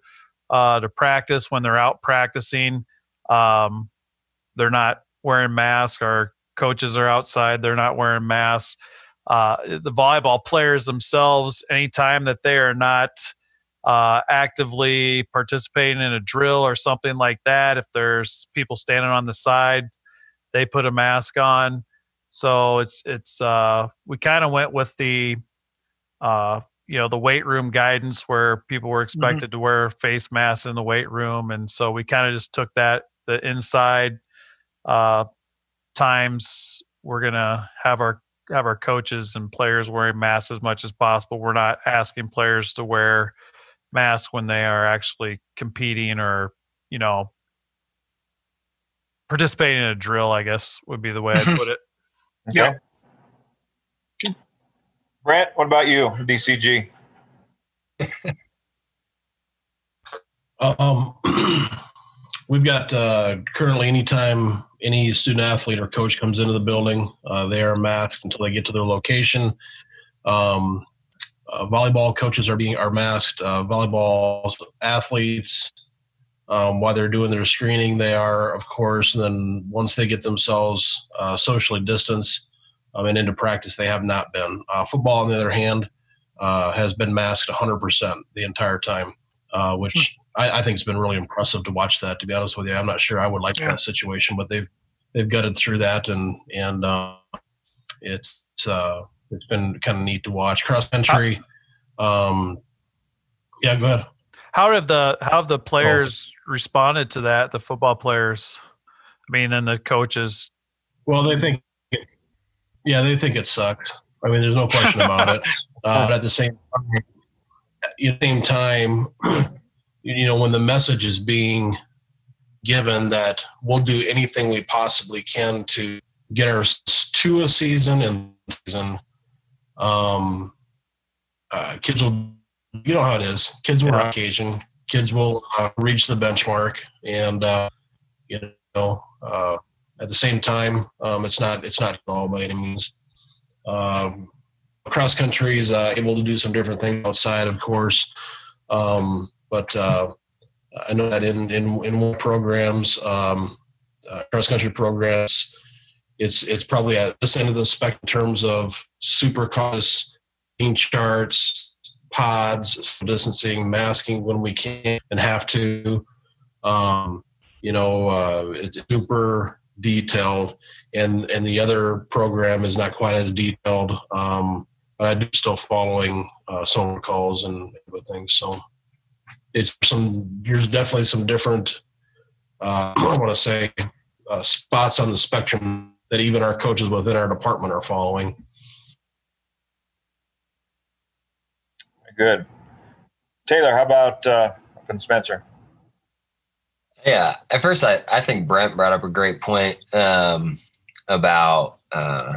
uh, to practice. When they're out practicing, um, they're not wearing masks. Our coaches are outside; they're not wearing masks. Uh, the volleyball players themselves, anytime that they are not uh, actively participating in a drill or something like that, if there's people standing on the side, they put a mask on. So it's it's uh, we kind of went with the uh, you know the weight room guidance where people were expected to wear face masks in the weight room, and so we kind of just took that the inside uh, times we're gonna have our have our coaches and players wearing masks as much as possible. We're not asking players to wear masks when they are actually competing or you know participating in a drill. I guess would be the way I'd put it. Yeah. Okay. Brent, what about you, DCG? Um, we've got uh, currently anytime any student athlete or coach comes into the building, uh, they are masked until they get to their location. Um, uh, volleyball coaches are being are masked. Uh, volleyball athletes, um, while they're doing their screening, they are, of course. And then once they get themselves uh, socially distanced um, and into practice, they have not been. Uh, football, on the other hand, uh, has been masked 100% the entire time, uh, which I, I think it's been really impressive to watch that. To be honest with you, I'm not sure I would like Yeah. that situation, but they've they've gutted through that, and and uh, it's uh, it's been kind of neat to watch. Cross country, um, yeah, go ahead. How have the how have the players responded to that? The football players, I mean, and the coaches. Well, they think, it, yeah, they think it sucks. I mean, there's no question about it. Uh, but at the same time, at the same time, you know, when the message is being given that we'll do anything we possibly can to get us to a season and season, um, uh, kids will, you know how it is. Kids will on occasion. Kids will uh, reach the benchmark, and uh, you know, uh, at the same time, um, it's not it's not all by any means. Um, cross country is uh, able to do some different things outside, of course, um, but uh, I know that in in in more programs, um, uh, cross country programs, it's it's probably at this end of the spectrum in terms of super cause charts, pods, social distancing, masking when we can and have to. Um, you know, uh, it's super detailed, and and the other program is not quite as detailed. Um, but I do still following uh, some calls and other things. So it's some there's definitely some different uh, I want to say uh, spots on the spectrum that even our coaches within our department are following. Good. Taylor, how about uh, Spencer? Yeah, at first, I, I think Brent brought up a great point um, about uh,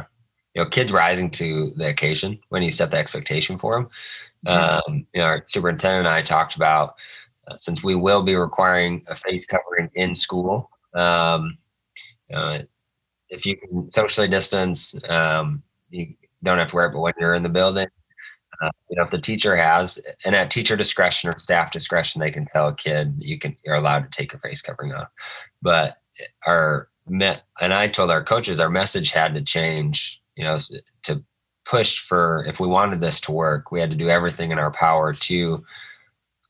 you know kids rising to the occasion when you set the expectation for them. Um, you know, our superintendent and I talked about uh, since we will be requiring a face covering in school. Um, uh, if you can socially distance, um, you don't have to wear it. But when you're in the building, uh, you know, if the teacher has, and at teacher discretion or staff discretion, they can tell a kid you can you're allowed to take your face covering off. But our met, and I told our coaches our message had to change. You know, to push for if we wanted this to work, we had to do everything in our power to, you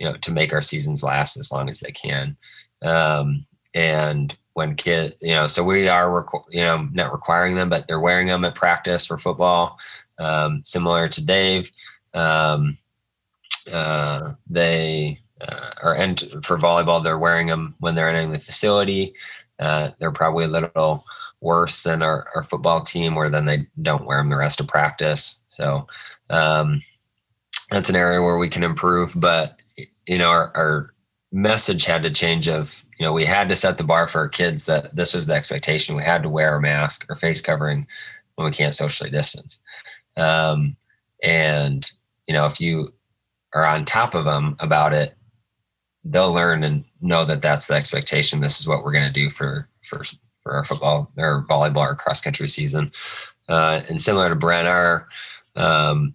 know, to make our seasons last as long as they can. Um, and when kid, you know, so we are, you know, not requiring them, but they're wearing them at practice for football. Um, similar to Dave, um, uh, they uh, are and for volleyball, they're wearing them when they're entering the facility. Uh, they're probably a little worse than our, our football team, where then they don't wear them the rest of practice. So um, that's an area where we can improve. But you know, our, our message had to change. Of you know, we had to set the bar for our kids that this was the expectation. We had to wear a mask or face covering when we can't socially distance. Um, and you know, if you are on top of them about it, they'll learn and know that that's the expectation. This is what we're going to do for for for our football or volleyball or cross country season. Uh, and similar to Brent, our um,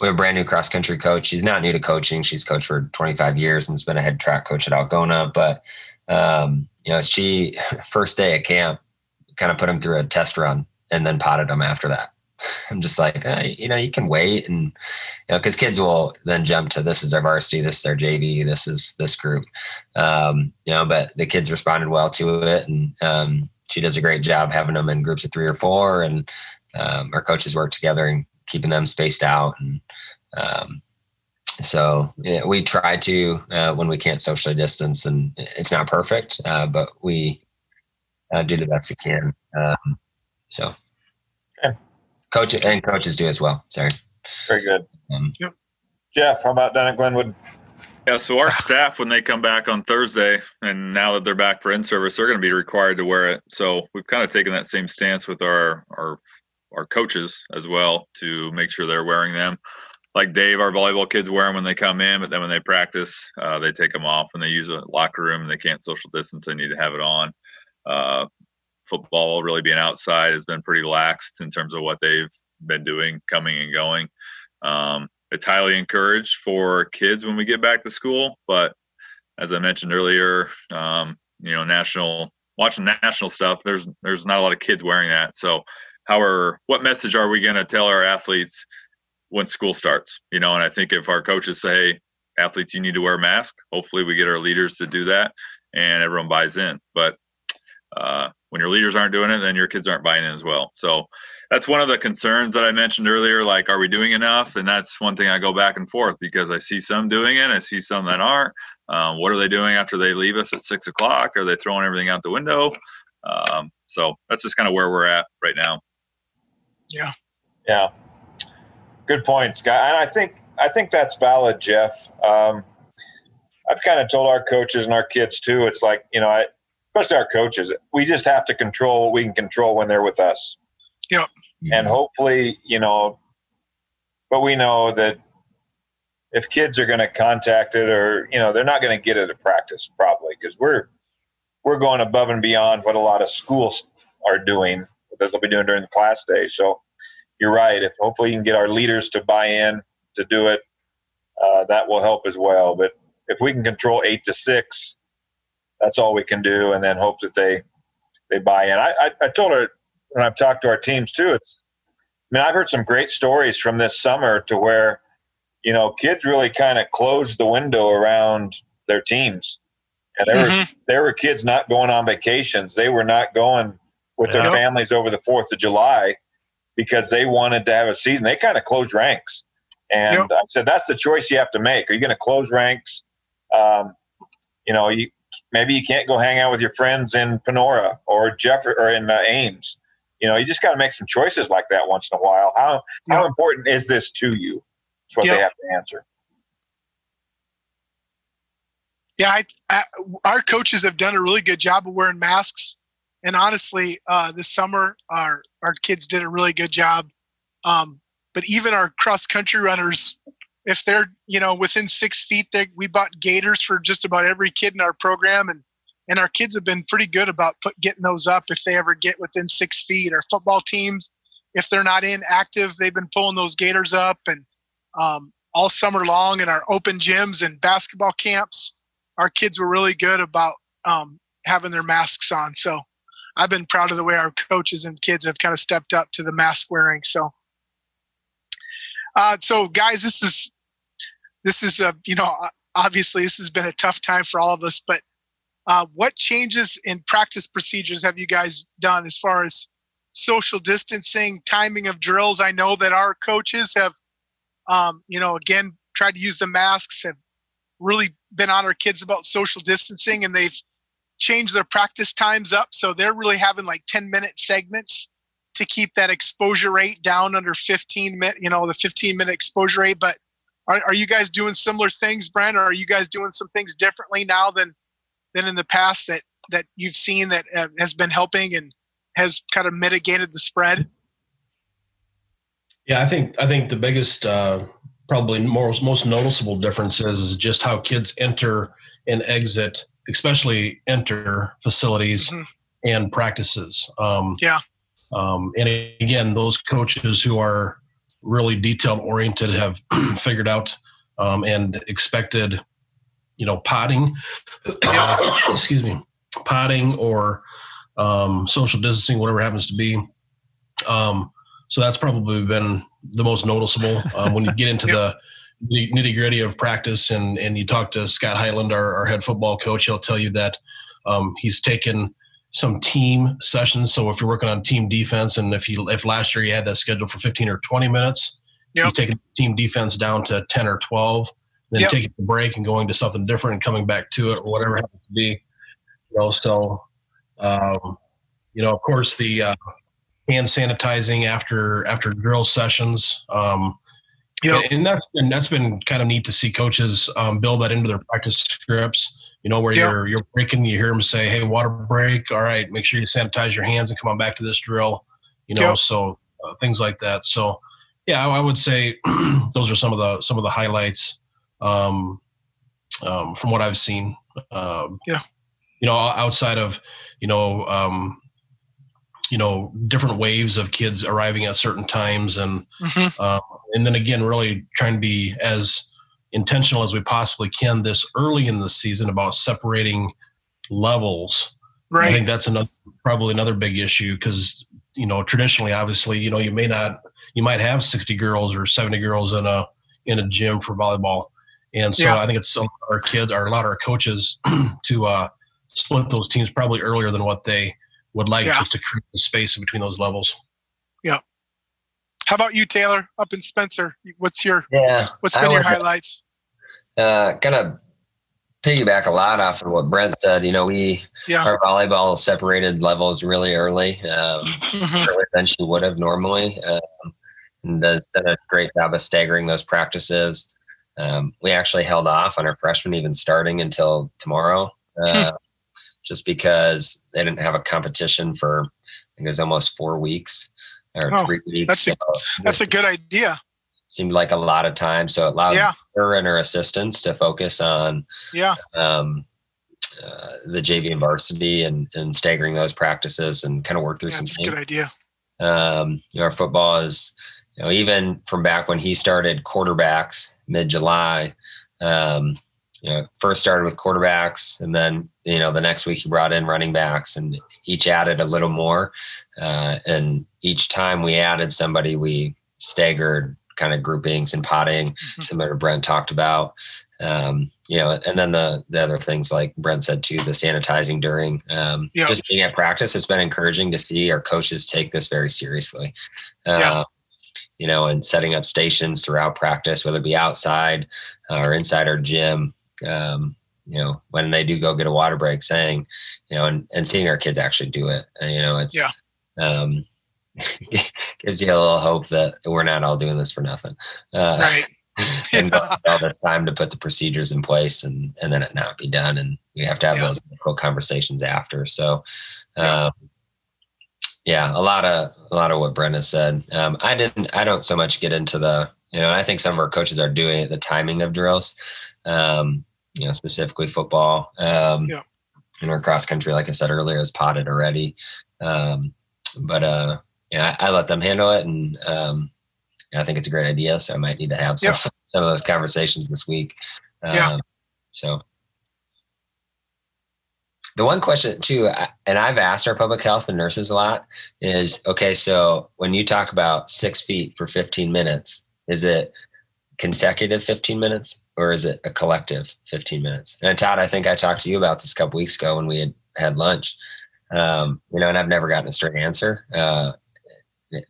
we have a brand new cross country coach. She's not new to coaching. She's coached for 25 years and has been a head track coach at Algona. But um, you know, she first day at camp kind of put him through a test run and then potted him after that. I'm just like, eh, you know, you can wait and, you know, because kids will then jump to this is our varsity, this is our JV, this is this group, um, you know, but the kids responded well to it. And um, she does a great job having them in groups of three or four. And um, our coaches work together and keeping them spaced out. And um, so yeah, we try to uh, when we can't socially distance, and it's not perfect, uh, but we uh, do the best we can. Um, so. Okay. Coach and coaches do as well. Sorry. Very good. Um, yep. Jeff, how about down at Glenwood? Yeah, so our staff, when they come back on Thursday, and now that they're back for in service, they're going to be required to wear it. So we've kind of taken that same stance with our our our coaches as well to make sure they're wearing them. Like Dave, our volleyball kids wear them when they come in, but then when they practice, uh, they take them off. When they use a locker room, and they can't social distance. They need to have it on. Uh, football really being outside has been pretty laxed in terms of what they've been doing, coming and going. Um, it's highly encouraged for kids when we get back to school, but as I mentioned earlier, um, you know, national watching national stuff, there's there's not a lot of kids wearing that. So, how are what message are we going to tell our athletes when school starts? You know, and I think if our coaches say, athletes, you need to wear a mask, hopefully we get our leaders to do that, and everyone buys in. But uh, when your leaders aren't doing it, then your kids aren't buying in as well. So that's one of the concerns that I mentioned earlier. Like, are we doing enough? And that's one thing I go back and forth because I see some doing it, I see some that aren't. Um, what are they doing after they leave us at six o'clock? Are they throwing everything out the window? Um, so that's just kind of where we're at right now. Yeah. Yeah. Good points, guy. And I think I think that's valid, Jeff. Um, I've kind of told our coaches and our kids too. It's like you know, I, especially our coaches, we just have to control what we can control when they're with us. Yep. And hopefully, you know, but we know that if kids are going to contact it or you know they're not going to get it at practice probably because we're we're going above and beyond what a lot of schools are doing that they'll be doing during the class day so you're right if hopefully you can get our leaders to buy in to do it uh, that will help as well but if we can control eight to six that's all we can do and then hope that they they buy in i i, I told her when i've talked to our teams too it's i mean i've heard some great stories from this summer to where you know, kids really kind of closed the window around their teams. And there Mhm. were there were kids not going on vacations. They were not going with their families over the Fourth of July because they wanted to have a season. They kind of closed ranks. And. I said, that's the choice you have to make. Are you going to close ranks? Um, you know, you maybe you can't go hang out with your friends in Panora or Jeff or in uh, Ames. You know, you just got to make some choices like that once in a while. How how important is this to you? That's what Yep. they have to answer. Yeah, I, I, our coaches have done a really good job of wearing masks, and honestly, uh, this summer our our kids did a really good job. Um, but even our cross country runners, if they're you know within six feet, they, we bought gaiters for just about every kid in our program, and and our kids have been pretty good about put, getting those up if they ever get within six feet. Our football teams, if they're not in active, they've been pulling those gaiters up, and um, all summer long in our open gyms and basketball camps our kids were really good about um, having their masks on. So I've been proud of the way our coaches and kids have kind of stepped up to the mask wearing. So, uh, so guys, this is this is a you know obviously this has been a tough time for all of us, but uh, what changes in practice procedures have you guys done as far as social distancing, timing of drills? I know that our coaches have, um, you know, again tried to use the masks, have really been on our kids about social distancing and they've changed their practice times up so they're really having like 10 minute segments to keep that exposure rate down under 15 minute you know the 15 minute exposure rate but are, are you guys doing similar things brent or are you guys doing some things differently now than than in the past that that you've seen that uh, has been helping and has kind of mitigated the spread Yeah, I think I think the biggest, uh, probably most most noticeable difference is, just how kids enter and exit, especially enter facilities Mhm. and practices. Um, Yeah. Um, and again, those coaches who are really detail oriented have figured out um, and expected, you know, potting. excuse me, potting or um, social distancing, whatever it happens to be. Um, so that's probably been the most noticeable um, when you get into the nitty gritty of practice and, and you talk to Scott Hiland, our, our head football coach, he'll tell you that um, he's taken some team sessions. So if you're working on team defense and if you, if last year you had that scheduled for 15 or 20 minutes, Yep. he's taking team defense down to 10 or 12, then Yep. taking a break and going to something different and coming back to it or whatever it happens to be. You know, so, um, you know, of course the, uh, hand sanitizing after after drill sessions. Um, Yep. and, and that's and that's been kind of neat to see coaches um, build that into their practice scripts. You know, where Yep. you're you're breaking, you hear them say, "Hey, water break. All right, make sure you sanitize your hands and come on back to this drill." You know, Yep. so uh, things like that. So, yeah, I, I would say those are some of the some of the highlights um, um, from what I've seen. Um, Yeah. You know, outside of you know um, you know different waves of kids arriving at certain times and Mhm. um, and then again really trying to be as intentional as we possibly can this early in the season about separating levels. I think that's another probably another big issue because you know traditionally obviously you know you may not you might have 60 girls or 70 girls in a in a gym for volleyball. And so Yeah. i think it's a lot of our kids or a lot of our coaches to uh split those teams probably earlier than what they would like Yeah. just to create the space in between those levels how about you taylor up in spencer what's your Yeah. what's been your highlights uh, kind of piggyback a lot off of what Brent said. You know, we yeah our volleyball separated levels really early, um, Mhm. earlier than she would have normally. Um, and does done a great job of staggering those practices. Um, we actually held off on our freshmen even starting until tomorrow, uh, just because they didn't have a competition for I think it was almost four weeks or Oh, three weeks. that's a- So That's a good idea. Seemed like a lot of time, so it allowed Yeah. her and her assistants to focus on Yeah. um, uh, the JV and varsity and, and staggering those practices and kind of work through yeah some that's a good idea. um, you know, our football is, you know, even from back when he started quarterbacks mid July, um, you know, first started with quarterbacks and then, you know, the next week he brought in running backs and each added a little more. Uh, and each time we added somebody, we staggered kind of groupings and potting, Mhm. similar to Brent talked about. Um, you know, and then the the other things like Brent said too, the sanitizing during um, Yeah. just being at practice. It's been encouraging to see our coaches take this very seriously. Uh, Yeah. You know, and setting up stations throughout practice, whether it be outside uh, or inside our gym. Um, you know, when they do go get a water break, saying, you know, and, and seeing our kids actually do it. And, you know, it's Yeah. um, gives you a little hope that we're not all doing this for nothing. Uh, Right. and all this time to put the procedures in place and and then it not be done and you have to have Yeah. those difficult conversations after so um yeah a lot of a lot of what brenda said um i didn't i don't so much get into the you know i think some of our coaches are doing it the timing of drills um you know specifically football um Yeah. and our cross country like i said earlier is potted already um but uh yeah i, I let them handle it and um I think it's a great idea. So I might need to have some, Yeah. some of those conversations this week. Yeah. Um, so the one question too, and I've asked our public health and nurses a lot is, okay, so when you talk about six feet for 15 minutes, is it consecutive 15 minutes or is it a collective 15 minutes? And Todd, I think I talked to you about this a couple weeks ago when we had had lunch. Um, you know, and I've never gotten a straight answer. Uh,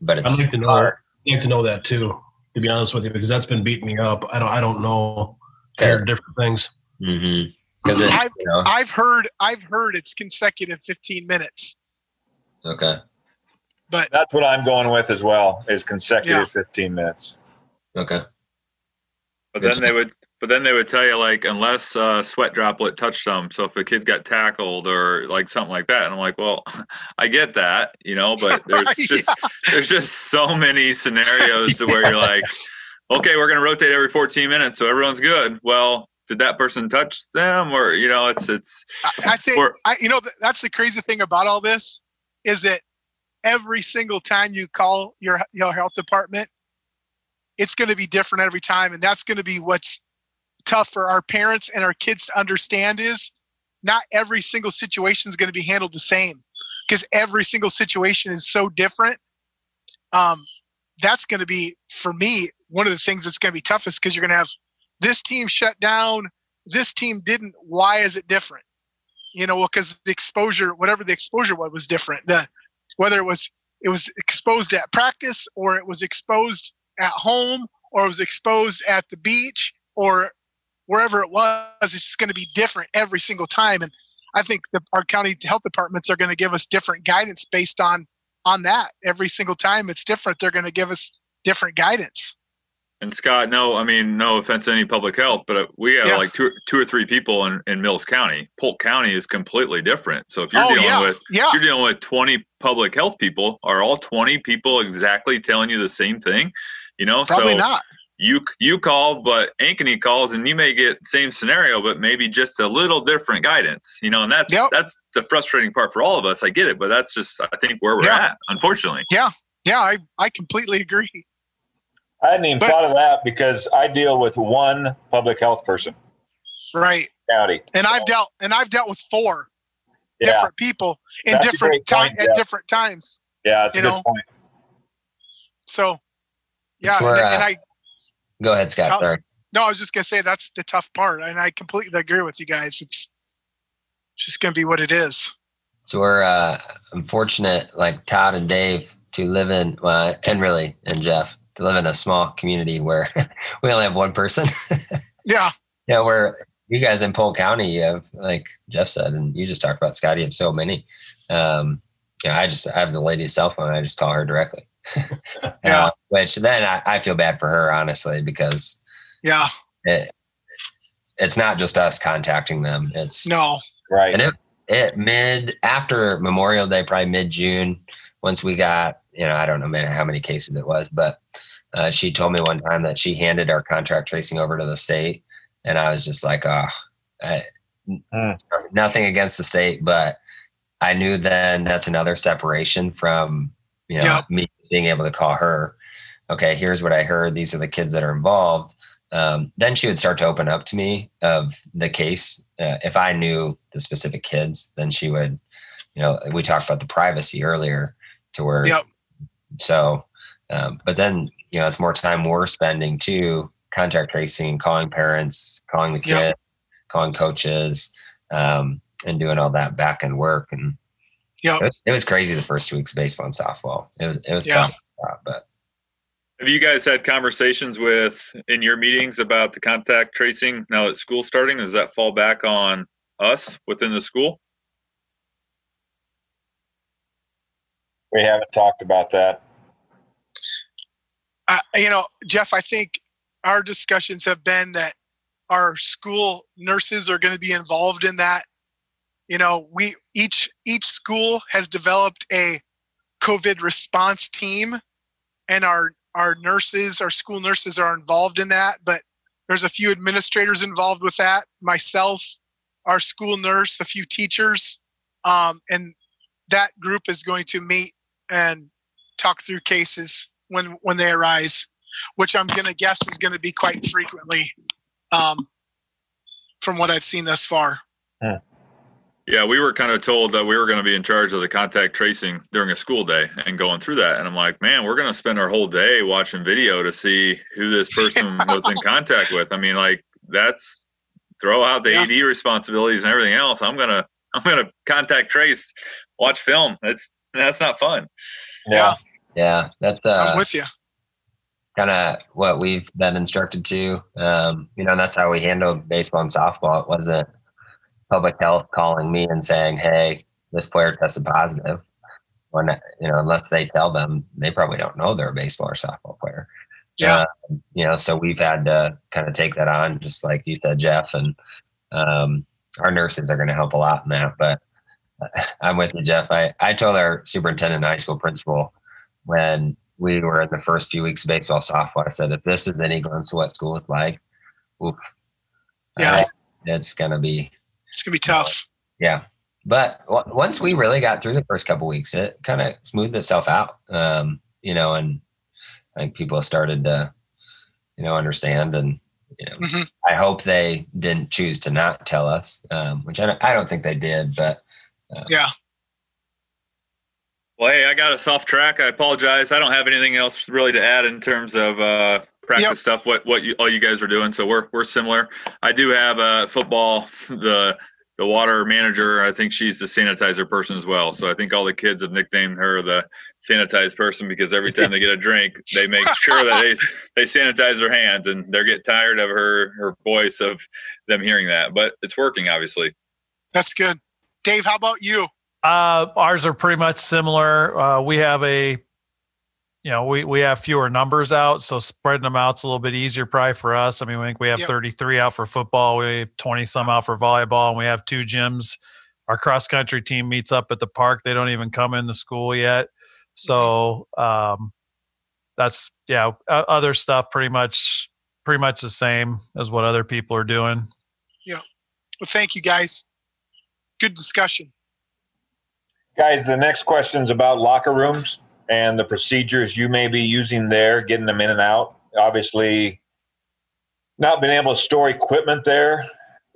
but it's I'd like to know. hard. I'd like to know that too, to be honest with you, because that's been beating me up. I don't. I don't know. I Okay. heard different things. Mm-hmm. Because it, I've- you know, I've heard I've heard it's consecutive 15 minutes. okay, But That's what I'm going with as well. Is consecutive Yeah. 15 minutes. okay, But then they would, but then they would tell you like unless uh, sweat droplet touched them. So if a kid got tackled or like something like that, and I'm like, well, I get that, you know, but there's just there's just so many scenarios to where you're like, okay, we're gonna rotate every 14 minutes, so everyone's good. Well, did that person touch them, or you know, it's it's I, I think I, you know that's the crazy thing about all this is that every single time you call your your health department, it's going to be different every time, and that's going to be what's tough for our parents and our kids to understand is not every single situation is going to be handled the same because every single situation is so different. Um, that's going to be for me one of the things that's going to be toughest because you're going to have this team shut down, this team didn't. Why is it different? You know, well, because the exposure, whatever the exposure was, was different. The whether it was it was exposed at practice or it was exposed at home or was exposed at the beach or wherever it was, it's just going to be different every single time. And I think the, our county health departments are going to give us different guidance based on on that. Every single time it's different, they're going to give us different guidance. And Scott, no, I mean, no offense to any public health, but uh, we have Yeah. like two, two or three people in, in Mills County. Polk County is completely different. So if you're oh dealing yeah, with yeah, you're dealing with 20 public health people, are all 20 people exactly telling you the same thing? You know, probably so not. you you call, but Ankeny calls, and you may get same scenario, but maybe just a little different guidance. You know, and that's Yep. that's the frustrating part for all of us. I get it, but that's just I think where we're Yeah. at, unfortunately. Yeah, yeah, I I completely agree. I hadn't even But- thought of that because I deal with one public health person Right. county. And I've dealt and I've dealt with four Yeah, different people in That's different great time point, at different times. yeah, it's a you good know, point. So yeah, It's and, where, and uh, I go ahead, Scott. Tough. Sorry. no, I was just gonna say that's the tough part, and I completely agree with you guys. It's just gonna be what it is. So we're uh, I'm fortunate, like Todd and Dave, to live in, well, and really, and Jeff, to live in a small community where we only have one person. Yeah, Yeah, where you guys in Polk County, you have, like Jeff said, and you just talked about Scott, you have so many. Um, yeah, I just I have the lady's cell phone. I just call her directly. Yeah. Uh, which then I, I feel bad for her, honestly, because Yeah. it, it's not just us contacting them. It's No. Right. and it, it mid after Memorial Day, probably mid June, once we got, you know, I don't know man, how many cases it was, but uh, she told me one time that she handed our contract tracing over to the state, and I was just like, oh, I, Hmm. nothing against the state, but I knew then that's another separation from you know Yep. me being able to call her. Okay, here's what I heard. These are the kids that are involved. Um, then she would start to open up to me of the case. Uh, if I knew the specific kids, then she would, you know, we talked about the privacy earlier to where, Yep. so, um, but then, you know, it's more time we're spending too, contact tracing, calling parents, calling the kids, Yep. calling coaches, um, and doing all that back end work. And Yep. it, was, it was crazy the first two weeks of baseball and softball. It was, it was Yeah. tough, uh, but Have you guys had conversations with in your meetings about the contact tracing now that school's starting? Does that fall back on us within the school? We haven't talked about that. I, you know, Jeff, I think our discussions have been that our school nurses are going to be involved in that. You know, we each each school has developed a COVID response team, and our our nurses, our school nurses, are involved in that. But there's a few administrators involved with that. Myself, our school nurse, a few teachers, um, and that group is going to meet and talk through cases when when they arise, which I'm gonna guess is gonna be quite frequently, um, from what I've seen thus far. Yeah, we were kind of told that we were going to be in charge of the contact tracing during a school day and going through that. And I'm like, man, we're going to spend our whole day watching video to see who this person was in contact with. I mean, like that's throw out the Yeah. AD responsibilities and everything else. I'm gonna I'm gonna contact trace, watch film. That's that's not fun. Yeah. yeah, that's, I'm uh, with you. kind of what we've been instructed to. Um, you know, and that's how we handled baseball and softball. It wasn't public health calling me and saying, "Hey, this player tested positive." When you know, unless they tell them, they probably don't know they're a baseball or softball player. Yeah. Uh, you know, so we've had to kind of take that on, just like you said, Jeff, and um, our nurses are going to help a lot in that. But I'm with you, Jeff. I I told our superintendent high school principal when we were in the first few weeks of baseball softball. I said, if this is any glimpse of what school is like, oof, Yeah. uh, it's gonna be It's gonna be tough. yeah. But w- once we really got through the first couple weeks, it kind of smoothed itself out. Um, you know, and I think people started to, you know, understand and. You know, Mhm. I hope they didn't choose to not tell us, um, which I don't, I don't think they did. But Yeah. Well, hey, I got us off track. I apologize. I don't have anything else really to add in terms of uh, practice Yep. stuff. What what you, all you guys are doing. So we're we're similar. I do have uh, football. The the water manager. I think she's the sanitizer person as well. So I think all the kids have nicknamed her the sanitized person because every time they get a drink, they make sure that they they sanitize their hands, and they're getting tired of her her voice of them hearing that. But it's working, obviously. That's good. Dave, how about you? Uh, ours are pretty much similar. Uh, we have a, you know, we, we have fewer numbers out, so spreading them out's a little bit easier probably for us. I mean, we think we have Yep. 33 out for football, we have 20 some out for volleyball, and we have two gyms. Our cross country team meets up at the park. They don't even come in the school yet. So um, that's yeah. o- Other stuff pretty much pretty much the same as what other people are doing. Yeah. Well, thank you guys. Good discussion. Guys, the next question is about locker rooms and the procedures you may be using there, getting them in and out. Obviously, not being able to store equipment there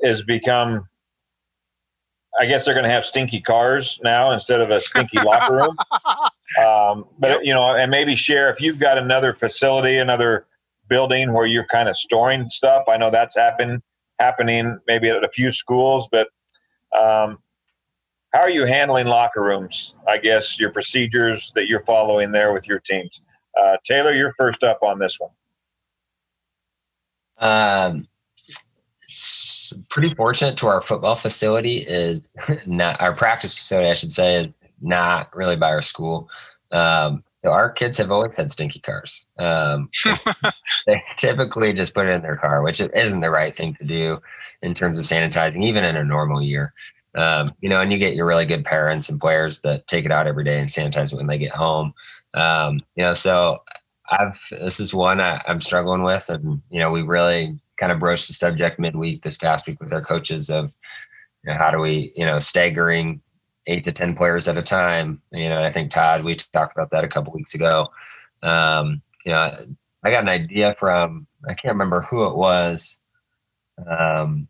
has become. I guess they're going to have stinky cars now instead of a stinky locker room. Um, but you know, and maybe share if you've got another facility, another building where you're kind of storing stuff. I know that's happened happening maybe at a few schools, but um, how are you handling locker rooms? I guess your procedures that you're following there with your teams. Uh, Taylor, you're first up on this one. Um, pretty fortunate to our football facility is not our practice facility, I should say, is not really by our school. Um, So our kids have always had stinky cars. Um, they typically just put it in their car, which isn't the right thing to do in terms of sanitizing, even in a normal year. Um, you know, and you get your really good parents and players that take it out every day and sanitize it when they get home. Um, you know, so I've this is one I, I'm struggling with, and you know, we really kind of broached the subject midweek this past week with our coaches of you know, how do we, you know, staggering eight to 10 players at a time. You know, I think Todd, we talked about that a couple weeks ago. Um, you know, I got an idea from, I can't remember who it was, um,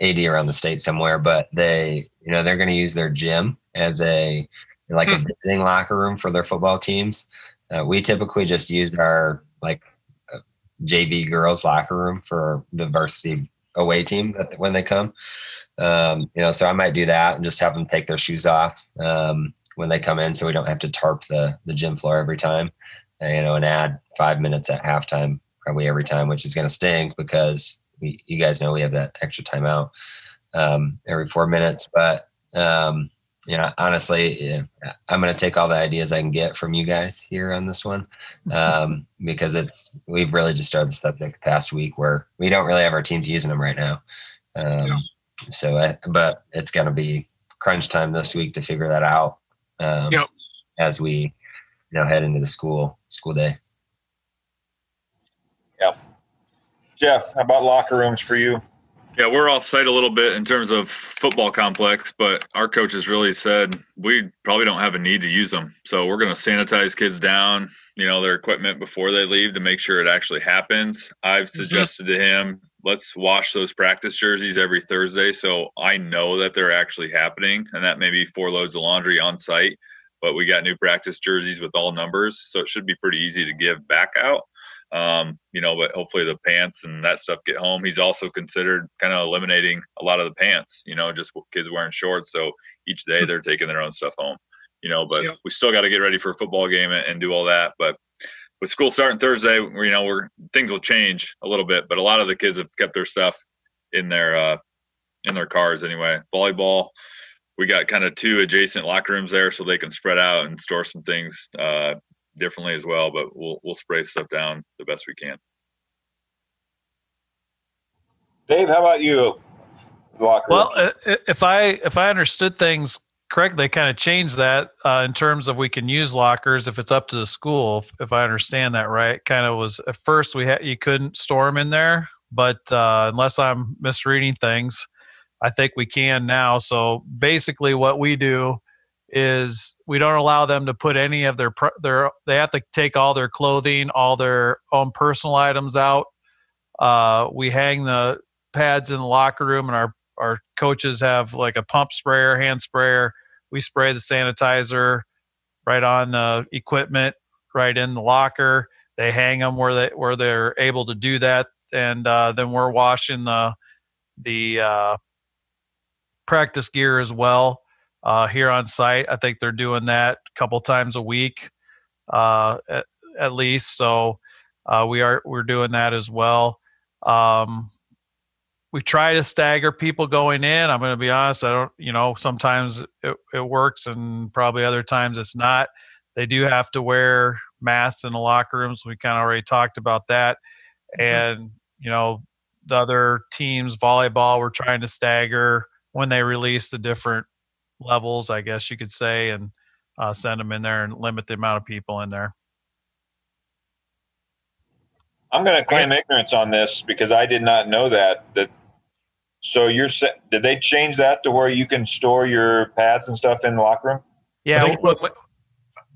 AD around the state somewhere, but they, you know, they're going to use their gym as a, like a hmm. visiting locker room for their football teams. Uh, we typically just use our like uh, JV girls locker room for the varsity away team that when they come. Um, you know, so I might do that and just have them take their shoes off um, when they come in, so we don't have to tarp the the gym floor every time. Uh, you know, and add five minutes at halftime probably every time, which is going to stink because we, you guys know we have that extra timeout um, every four minutes. But um, you know, honestly, yeah, I'm going to take all the ideas I can get from you guys here on this one um, because it's we've really just started the subject the past week where we don't really have our teams using them right now. Um, yeah. So, I, but it's going to be crunch time this week to figure that out um, yep. as we, you know, head into the school school day. Yeah, Jeff, how about locker rooms for you? Yeah, we're off site a little bit in terms of football complex, but our coaches really said we probably don't have a need to use them. So we're going to sanitize kids down, you know, their equipment before they leave to make sure it actually happens. I've mm-hmm. suggested to him let's wash those practice jerseys every Thursday so I know that they're actually happening. And that may be four loads of laundry on site, but we got new practice jerseys with all numbers. So it should be pretty easy to give back out. Um, you know, but hopefully the pants and that stuff get home. He's also considered kind of eliminating a lot of the pants, you know, just kids wearing shorts. So each day they're taking their own stuff home, you know, but we still got to get ready for a football game and, and do all that. But with school starting Thursday, you know, we're things will change a little bit, but a lot of the kids have kept their stuff in their uh, in their cars anyway. Volleyball, we got kind of two adjacent locker rooms there, so they can spread out and store some things uh, differently as well. But we'll we'll spray stuff down the best we can. Dave, how about you? Locker well, if I if I understood things correct they kind of changed that uh, in terms of we can use lockers if it's up to the school if, if i understand that right kind of was at first we had you couldn't store them in there but uh, unless i'm misreading things i think we can now so basically what we do is we don't allow them to put any of their their they have to take all their clothing all their own personal items out uh, we hang the pads in the locker room and our our coaches have like a pump sprayer, hand sprayer. We spray the sanitizer right on the equipment, right in the locker. They hang them where they where they're able to do that, and uh, then we're washing the the uh, practice gear as well uh, here on site. I think they're doing that a couple times a week, uh, at, at, least. So uh, we are we're doing that as well. Um, we try to stagger people going in. I'm going to be honest. I don't, you know, sometimes it, it works and probably other times it's not. They do have to wear masks in the locker rooms. We kind of already talked about that. Mm-hmm. And, you know, the other teams, volleyball, we're trying to stagger when they release the different levels, I guess you could say, and uh, send them in there and limit the amount of people in there. I'm going to claim ignorance on this because I did not know that that so you're did they change that to where you can store your pads and stuff in the locker room? Yeah. I think,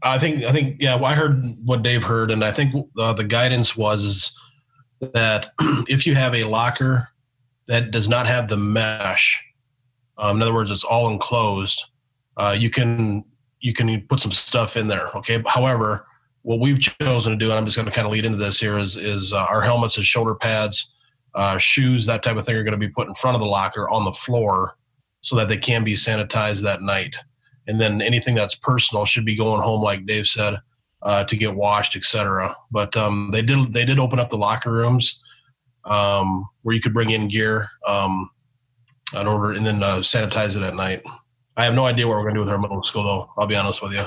I think, I think, yeah. Well, I heard what Dave heard, and I think uh, the guidance was that if you have a locker that does not have the mesh, um, in other words, it's all enclosed, uh, you can you can put some stuff in there. Okay. However, what we've chosen to do, and I'm just going to kind of lead into this here, is is uh, our helmets and shoulder pads uh, shoes, that type of thing, are going to be put in front of the locker on the floor so that they can be sanitized that night. And then anything that's personal should be going home, like Dave said, uh, to get washed, etc. But um, they did they did open up the locker rooms um, where you could bring in gear um, in order and then uh, sanitize it at night. I have no idea what we're going to do with our middle school, though. I'll be honest with you.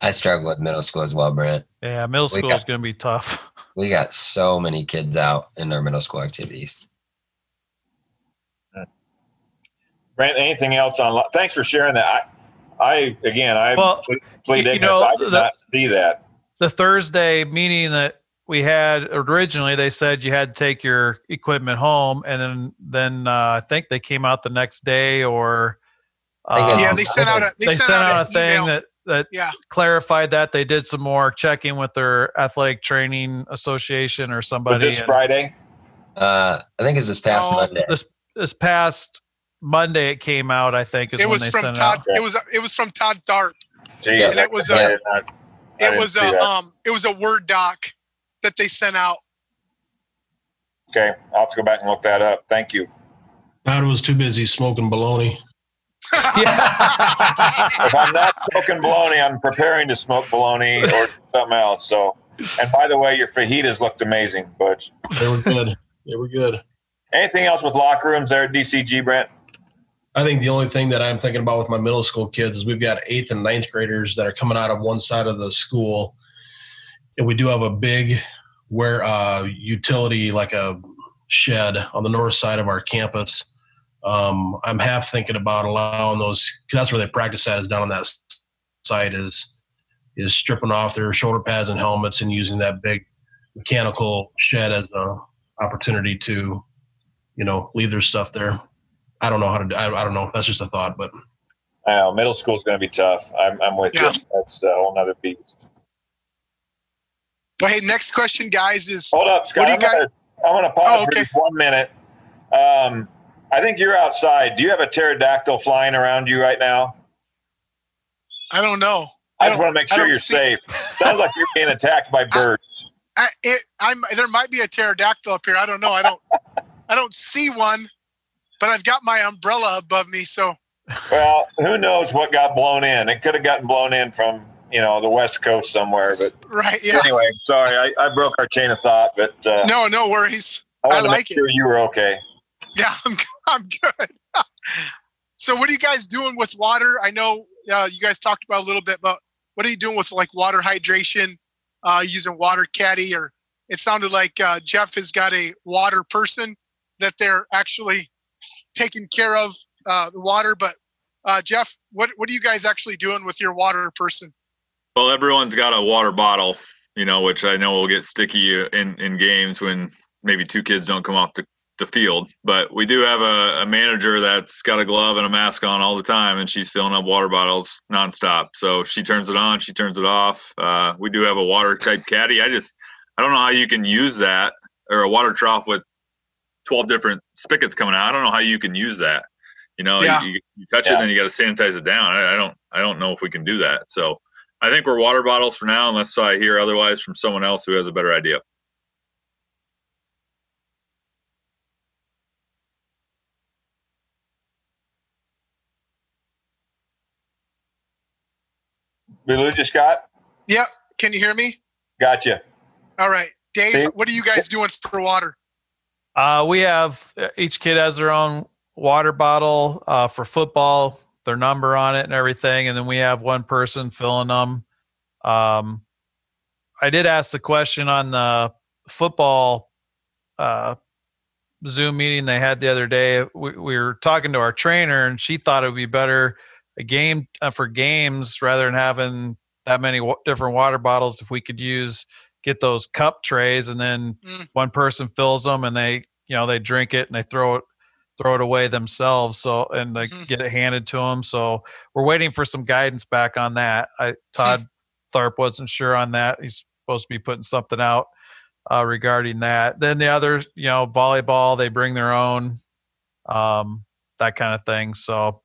I struggle with middle school as well, Brent. Yeah, middle school got- is going to be tough. We got so many kids out in our middle school activities. Brent, anything else on? lo- Thanks for sharing that. I, I again, I Well, ple- plead ignorance. know, I did the- not see that. the Thursday meeting that we had originally, they said you had to take your equipment home, and then then uh, I think they came out the next day, or um, yeah, they sent out a they, they sent out a thing email. that that Yeah, clarified that they did some more checking with their athletic training association or But somebody. this and Friday, Uh, I think it's this past No, Monday. this this past Monday it came out. I think is it when was they from sent Todd. out. It was it was from Todd Tharp. geez, And it was I a- did not- It was a that. um it was a Word doc that they sent out. okay. I'll have to go back and look that up. Thank you. Todd was too busy smoking baloney. If I'm not smoking baloney, I'm preparing to smoke baloney or something else. So, and by the way, your fajitas looked amazing, Butch. They were good. they were good. Anything else with locker rooms there at DCG, Brent? I think the only thing that I'm thinking about with my middle school kids is we've got eighth and ninth graders that are coming out of one side of the school, and we do have a big where uh, utility like a shed on the north side of our campus. Um, I'm half thinking about allowing those because that's where they practice at is down on that s- site is is stripping off their shoulder pads and helmets and using that big mechanical shed as a opportunity to you know leave their stuff there. I don't know how to. I, I don't know. That's just a thought, but I know middle school's going to be tough. I'm, I'm with Yeah. you. That's a whole nother beast. Well, hey, next question, guys, is Hold up, Scott. do you I'm gonna, I'm gonna pause Oh, for okay. just one minute. Um, I think you're outside. Do you have a pterodactyl flying around you right now? I don't know. I, I just want to make sure you're see- safe. Sounds like you're being attacked by birds. I, it, I'm there might be a pterodactyl up here. I don't know. I don't I don't see one, but I've got my umbrella above me, so Well, who knows what got blown in? It could have gotten blown in from you know the west coast somewhere. But right. Yeah. anyway, sorry, I, I broke our chain of thought. But uh, No, no worries. I I to like it. you were okay. Yeah, I'm, I'm good. so, what are you guys doing with water? I know uh, you guys talked about a little bit, but what are you doing with like water hydration, uh, using water caddy, or it sounded like uh, Jeff has got a water person that they're actually taking care of uh, the water. But uh, Jeff, what what are you guys actually doing with your water person? Well, everyone's got a water bottle, you know, which I know will get sticky in, in games when maybe two kids don't come off the, the field. But we do have a, a manager that's got a glove and a mask on all the time, and she's filling up water bottles nonstop. So she turns it on, she turns it off. Uh, we do have a water type caddy. I just, I don't know how you can use that or a water trough with 12 different spigots coming out. I don't know how you can use that. You know, Yeah. you, you, touch it Yeah. and you got to sanitize it down. I, I don't, I don't know if we can do that. So, I think we're water bottles for now, unless I hear otherwise from someone else who has a better idea. We lose you, Scott. Yep. Can you hear me? Gotcha. All right, Dave. See? What are you guys doing for water? Uh, we have each kid has their own water bottle uh, for football, their number on it and everything, and then we have one person filling them. Um, I did ask the question on the football uh, Zoom meeting they had the other day. We, we were talking to our trainer, and she thought it would be better a game uh, for games rather than having that many wa- different water bottles. If we could use get those cup trays and then Mm. one person fills them and they you know they drink it and they throw it throw it away themselves so and they Mhm. get it handed to them so we're waiting for some guidance back on that i todd tharp wasn't sure on that he's supposed to be putting something out uh, regarding that then the other you know volleyball they bring their own um, that kind of thing so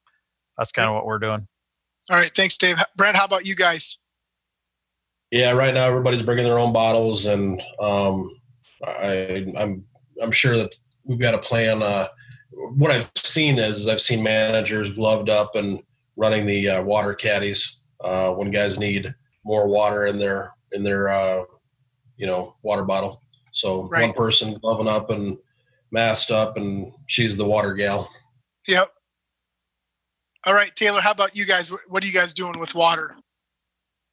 that's kind of what we're doing All right, thanks, Dave. Brent, how about you guys? yeah, right now everybody's bringing their own bottles, and um, I, I'm I'm sure that we've got a plan. Uh, what I've seen is I've seen managers gloved up and running the uh, water caddies uh, when guys need more water in their in their uh, you know water bottle. So Right. one person gloving up and masked up, and she's the water gal. Yep. All right, Taylor, how about you guys? What what are you guys doing with water?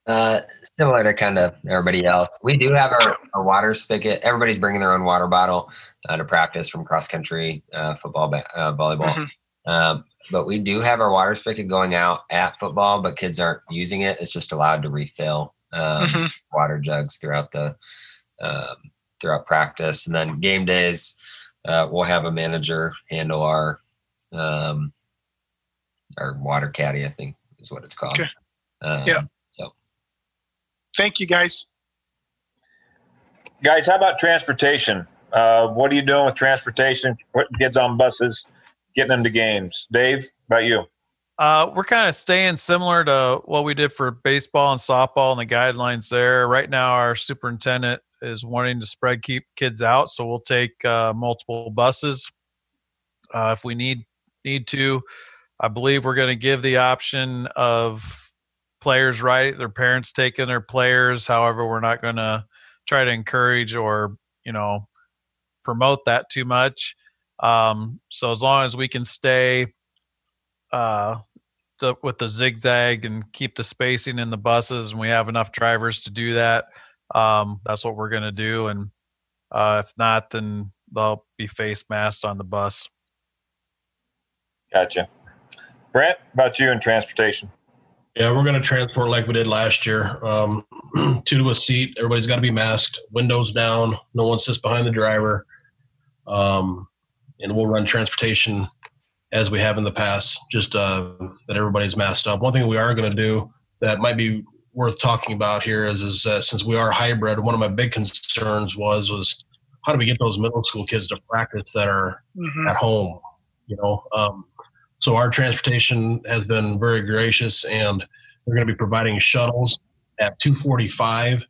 Uh, similar to kind of everybody else, we do have our, our water spigot. Everybody's bringing their own water bottle uh, to practice from cross country, uh, football, uh, volleyball. Mhm. Um, but we do have our water spigot going out at football, but kids aren't using it. It's just allowed to refill um, Mhm. water jugs throughout the um, throughout practice, and then game days. Uh, we'll have a manager handle our um, our water caddy, I think is what it's called. Okay. Um, Yeah. So Thank you, guys. Guys, how about transportation? Uh, what are you doing with transportation? Putting kids on buses, getting them to games. Dave, about you? Uh, we're kind of staying similar to what we did for baseball and softball and the guidelines there. Right now, our superintendent is wanting to spread keep kids out, so we'll take uh, multiple buses uh, if we need need to. I believe we're going to give the option of players right, their parents taking their players. However, we're not going to try to encourage or you know promote that too much. Um, so as long as we can stay uh, the, with the zigzag and keep the spacing in the buses, and we have enough drivers to do that. Um, that's what we're going to do. And uh, if not, then they'll be face masked on the bus. Gotcha. Brent, about you and transportation? Yeah, we're going to transport like we did last year. Um, two to a seat. Everybody's got to be masked. Windows down. No one sits behind the driver. Um, and we'll run transportation as we have in the past. Just uh, that everybody's masked up. One thing we are going to do that might be worth talking about here is, is uh, since we are hybrid, one of my big concerns was was how do we get those middle school kids to practice that are Mhm. at home you know um, so our transportation has been very gracious and we're going to be providing shuttles at 245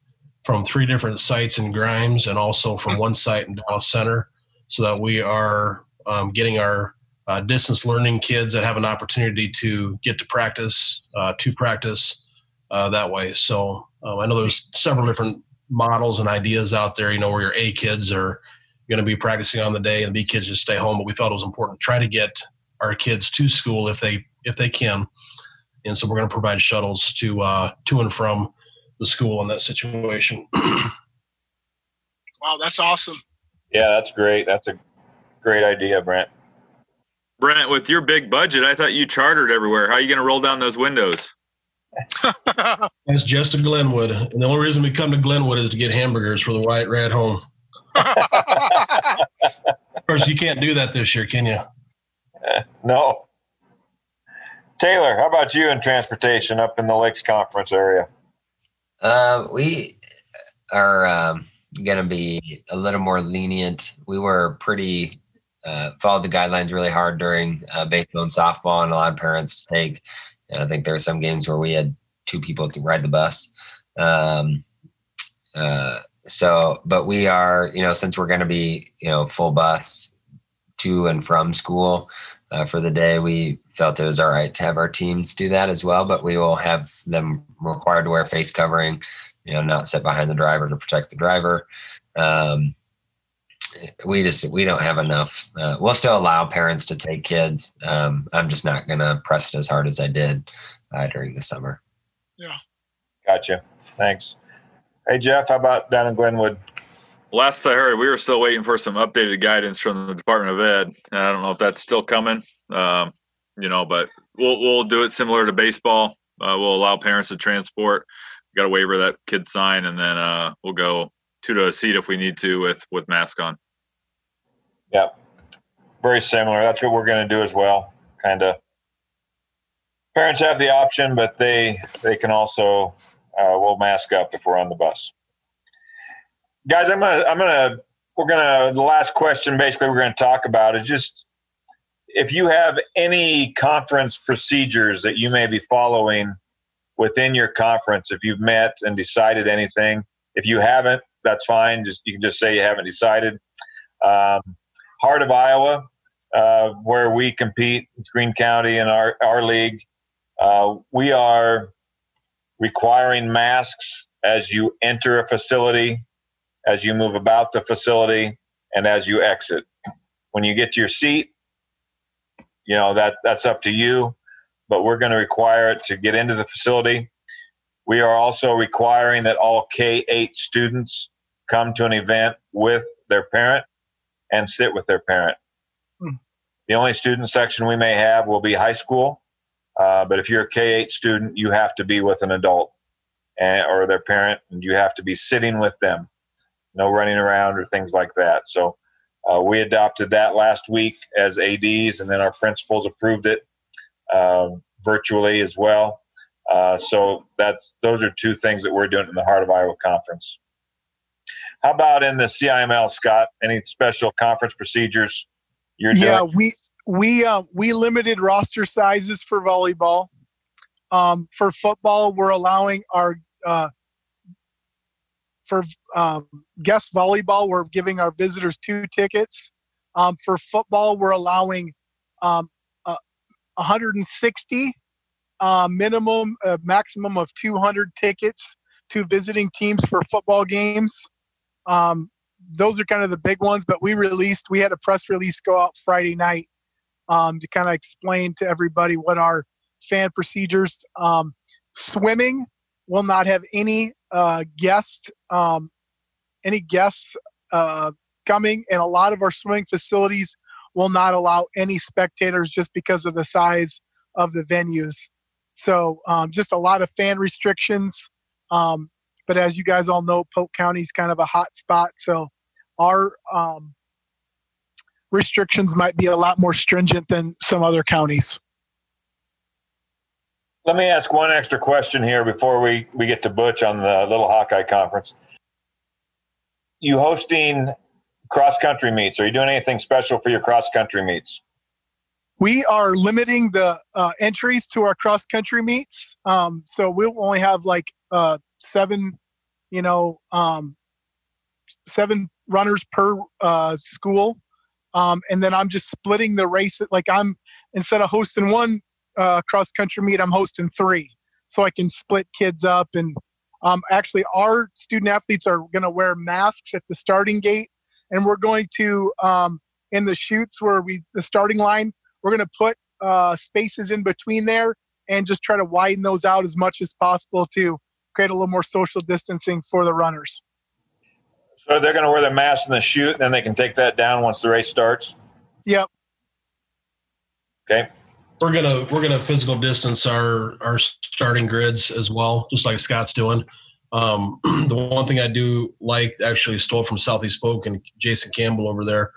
from three different sites in grimes and also from one site in dallas center so that we are um, getting our uh, distance learning kids that have an opportunity to get to practice uh, to practice uh, that way so uh, i know there's several different models and ideas out there you know where your a kids are going to be practicing on the day and the B kids just stay home. But we felt it was important to try to get our kids to school if they if they can. And so we're going to provide shuttles to uh, to and from the school in that situation. Wow, that's awesome. Yeah, that's great. That's a great idea, Brent. Brent, with your big budget, I thought you chartered everywhere. How are you going to roll down those windows? That's just to Glenwood, and the only reason we come to Glenwood is to get hamburgers for the white rat home. Of course, you can't do that this year, can you? No. Taylor, how about you in transportation up in the Lakes Conference area? Uh, we are um, going to be a little more lenient. We were pretty uh, followed the guidelines really hard during uh, baseball and softball, and a lot of parents take. And I think there were some games where we had two people to ride the bus. Um, uh, so, but we are, you know, since we're going to be, you know, full bus to and from school uh, for the day, we felt it was all right to have our teams do that as well. But we will have them required to wear face covering, you know, not sit behind the driver to protect the driver. Um, we just we don't have enough. Uh, we'll still allow parents to take kids. Um, I'm just not going to press it as hard as I did uh, during the summer. Yeah, gotcha. Thanks. Hey, Jeff, how about down in Glenwood? Last I heard, we were still waiting for some updated guidance from the Department of Ed. And I don't know if that's still coming. Um, you know, but we'll we'll do it similar to baseball. Uh, we'll allow parents to transport. Got a waiver that kids sign, and then uh, we'll go two to a seat if we need to with with mask on. Yeah, very similar. That's what we're going to do as well. Kind of. Parents have the option, but they they can also uh, will mask up if we're on the bus. Guys, I'm gonna I'm gonna we're gonna the last question basically we're gonna talk about is just if you have any conference procedures that you may be following within your conference, if you've met and decided anything. If you haven't, that's fine. Just you can just say you haven't decided. Um, Heart of Iowa, uh, where we compete, Greene County and our, our league, uh, we are requiring masks as you enter a facility, as you move about the facility, and as you exit. When you get to your seat, you know that that's up to you, but we're going to require it to get into the facility. We are also requiring that all K 8 students come to an event with their parent and sit with their parent. Hmm. The only student section we may have will be high school, uh, but if you're a K 8 student, you have to be with an adult and, or their parent, and you have to be sitting with them. No running around or things like that. So uh, we adopted that last week as ADs, and then our principals approved it um, virtually as well. Uh, so that's those are two things that we're doing in the Heart of Iowa Conference. How about in the CIML, Scott? Any special conference procedures you're yeah, doing? we we uh, we limited roster sizes for volleyball. Um, for football, we're allowing our uh, for um, guest volleyball, we're giving our visitors two tickets. Um, for football, we're allowing um, uh, 160 uh, minimum, uh, maximum of 200 tickets to visiting teams for football games. Um, those are kind of the big ones, but we released, we had a press release go out Friday night um, to kind of explain to everybody what our fan procedures. Um, swimming will not have any uh, guest, um, any guests uh, coming, and a lot of our swimming facilities will not allow any spectators just because of the size of the venues. So um, just a lot of fan restrictions. Um, but as you guys all know, Polk County is kind of a hot spot, so our um, restrictions might be a lot more stringent than some other counties. Let me ask one extra question here before we, we get to Butch on the Little Hawkeye Conference. You hosting cross country meets? Are you doing anything special for your cross country meets? We are limiting the uh, entries to our cross country meets, um, so we'll only have like uh, seven, you know, um, seven runners per uh, school, um, and then I'm just splitting the race. Like I'm instead of hosting one uh, cross country meet, I'm hosting three, so I can split kids up. And um, actually, our student athletes are going to wear masks at the starting gate, and we're going to um, in the chutes where we the starting line, we're going to put uh, spaces in between there and just try to widen those out as much as possible to create a little more social distancing for the runners. So they're going to wear their mask in the chute, and then they can take that down once the race starts. Yep. Okay. We're gonna we're gonna physical distance our our starting grids as well, just like Scott's doing. Um, the one thing I do like, actually stole from Southeast and Jason Campbell over there,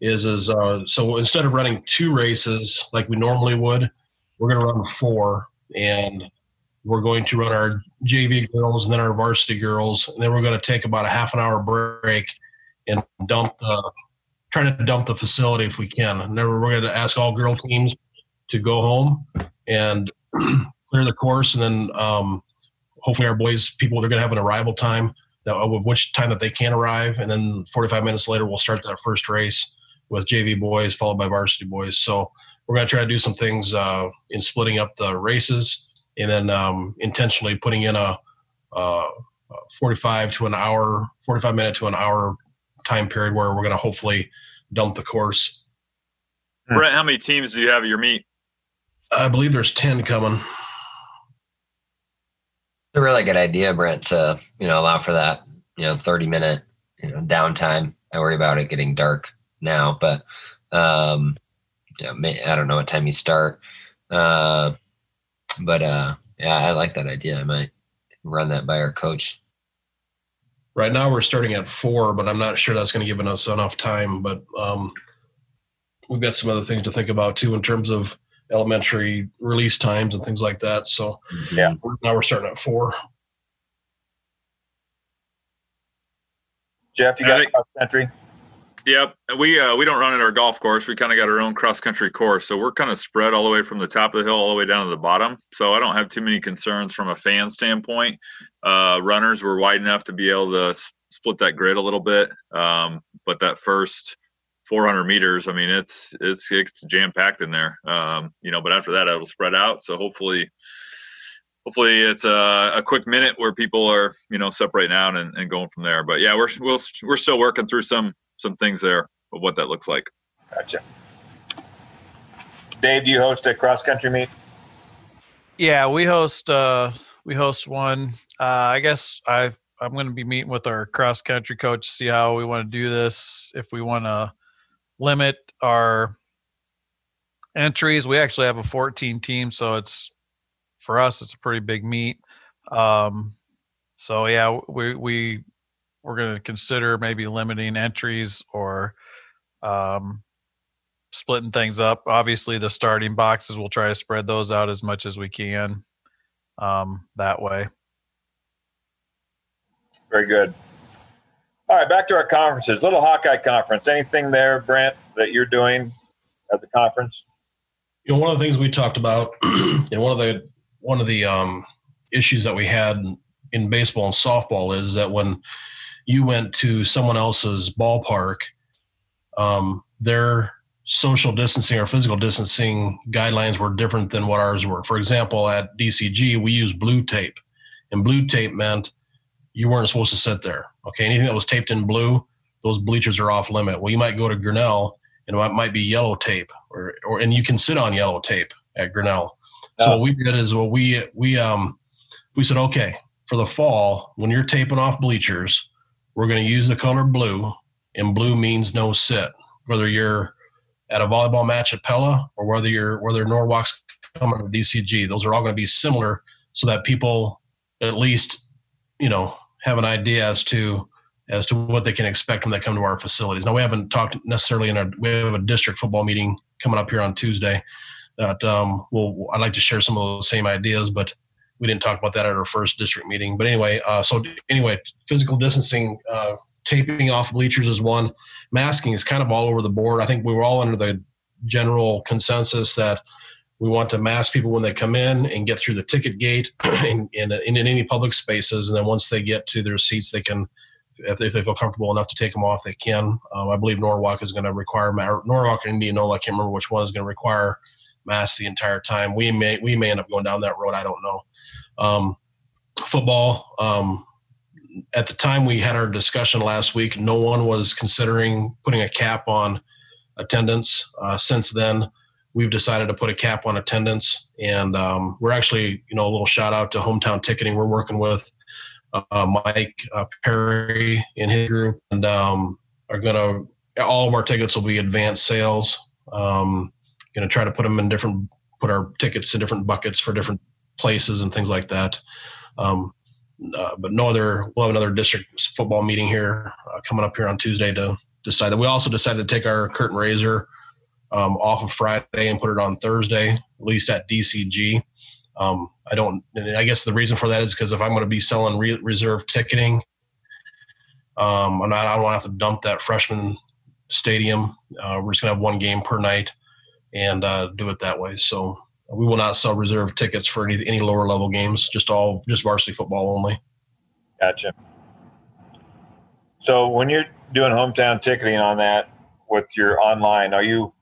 is is uh, so instead of running two races like we normally would, we're gonna run four, and we're going to run our JV girls and then our varsity girls, and then we're to take about a half an hour break and dump the try to dump the facility if we can. And then we're going to ask all girl teams to go home and clear the course, and then um, hopefully our boys people they're going to have an arrival time that of which time that they can arrive, and then 45 minutes later we'll start that first race with JV boys followed by varsity boys. So we're going to try to do some things uh, in splitting up the races and then um, intentionally putting in a, a 45 to an hour, 45 minute to an hour time period where we're going to hopefully dump the course. Brett, how many teams do you have at your meet? I believe there's 10 coming. It's a really good idea, Brent, to you know allow for that you know 30 minute you know downtime. I worry about it getting dark now, but um, yeah, may, I don't know what time you start. Uh, but uh, yeah, I like that idea. I might run that by our coach. Right now we're starting at four, but I'm not sure that's going to give us enough time. But um, we've got some other things to think about too in terms of elementary release times and things like that. So Yeah. now we're starting at four. Jeff, you got think- cross country? Yep, we uh, we don't run at our golf course. We kind of got our own cross country course, so we're kind of spread all the way from the top of the hill all the way down to the bottom. So I don't have too many concerns from a fan standpoint. Uh, runners were wide enough to be able to split that grid a little bit, um, but that first 400 meters, I mean, it's it's it's jam packed in there. Um, you know, but after that, it'll spread out. So hopefully. Hopefully it's a, a quick minute where people are, you know, separating out and, and going from there. But yeah, we're we'll, we're still working through some some things there of what that looks like. Gotcha. Dave, do you host a cross country meet? Yeah, we host uh we host one. Uh, I guess I I'm going to be meeting with our cross country coach to see how we want to do this. If we want to limit our entries, we actually have a 14 team, so it's for us it's a pretty big meet. Um, so yeah, we we we're going to consider maybe limiting entries or um, splitting things up. Obviously, the starting boxes we'll try to spread those out as much as we can um, that way. Very good. All right, back to our conferences. Little Hawkeye Conference. Anything there, Brent, that you're doing at the conference? You know, one of the things we talked about, and one of the one of the um, issues that we had in baseball and softball is that when you went to someone else's ballpark, um, their social distancing or physical distancing guidelines were different than what ours were. For example, at DCG, we used blue tape, and blue tape meant you weren't supposed to sit there. Okay, anything that was taped in blue, those bleachers are off limit. Well, you might go to Grinnell, and it might be yellow tape, or or and you can sit on yellow tape at Grinnell. So what we did is well, we we um we said okay for the fall when you're taping off bleachers, we're going to use the color blue, and blue means no sit. Whether you're at a volleyball match at Pella or whether you're whether Norwalk's coming to DCG, those are all going to be similar, so that people at least you know have an idea as to as to what they can expect when they come to our facilities. Now we haven't talked necessarily in our we have a district football meeting coming up here on Tuesday that um well I'd like to share some of those same ideas, but we didn't talk about that at our first district meeting. But anyway, uh, so anyway, physical distancing, uh, taping off bleachers is one. Masking is kind of all over the board. I think we were all under the general consensus that we want to mask people when they come in and get through the ticket gate in, in, in any public spaces. And then once they get to their seats, they can, if they, if they feel comfortable enough to take them off, they can. Um, I believe Norwalk is going to require, Norwalk and Indianola, I can't remember which one is going to require masks the entire time. We may, we may end up going down that road. I don't know. Um, football, um, at the time we had our discussion last week, no one was considering putting a cap on attendance. Uh, since then, we've decided to put a cap on attendance, and um, we're actually, you know, a little shout out to hometown ticketing. We're working with uh, Mike uh, Perry and his group, and um, are going to all of our tickets will be advanced sales. Um, going to try to put them in different, put our tickets in different buckets for different places and things like that. Um, uh, but no other. We'll have another district football meeting here uh, coming up here on Tuesday to decide that. We also decided to take our curtain raiser um, off of Friday and put it on Thursday, at least at DCG. Um, I don't. I guess the reason for that is because if I'm going to be selling re- reserve ticketing, um, I'm not. I don't want to have to dump that freshman stadium. Uh, we're just going to have one game per night and uh, do it that way. So we will not sell reserve tickets for any any lower level games. Just all just varsity football only. Gotcha. So when you're doing hometown ticketing on that with your online, are you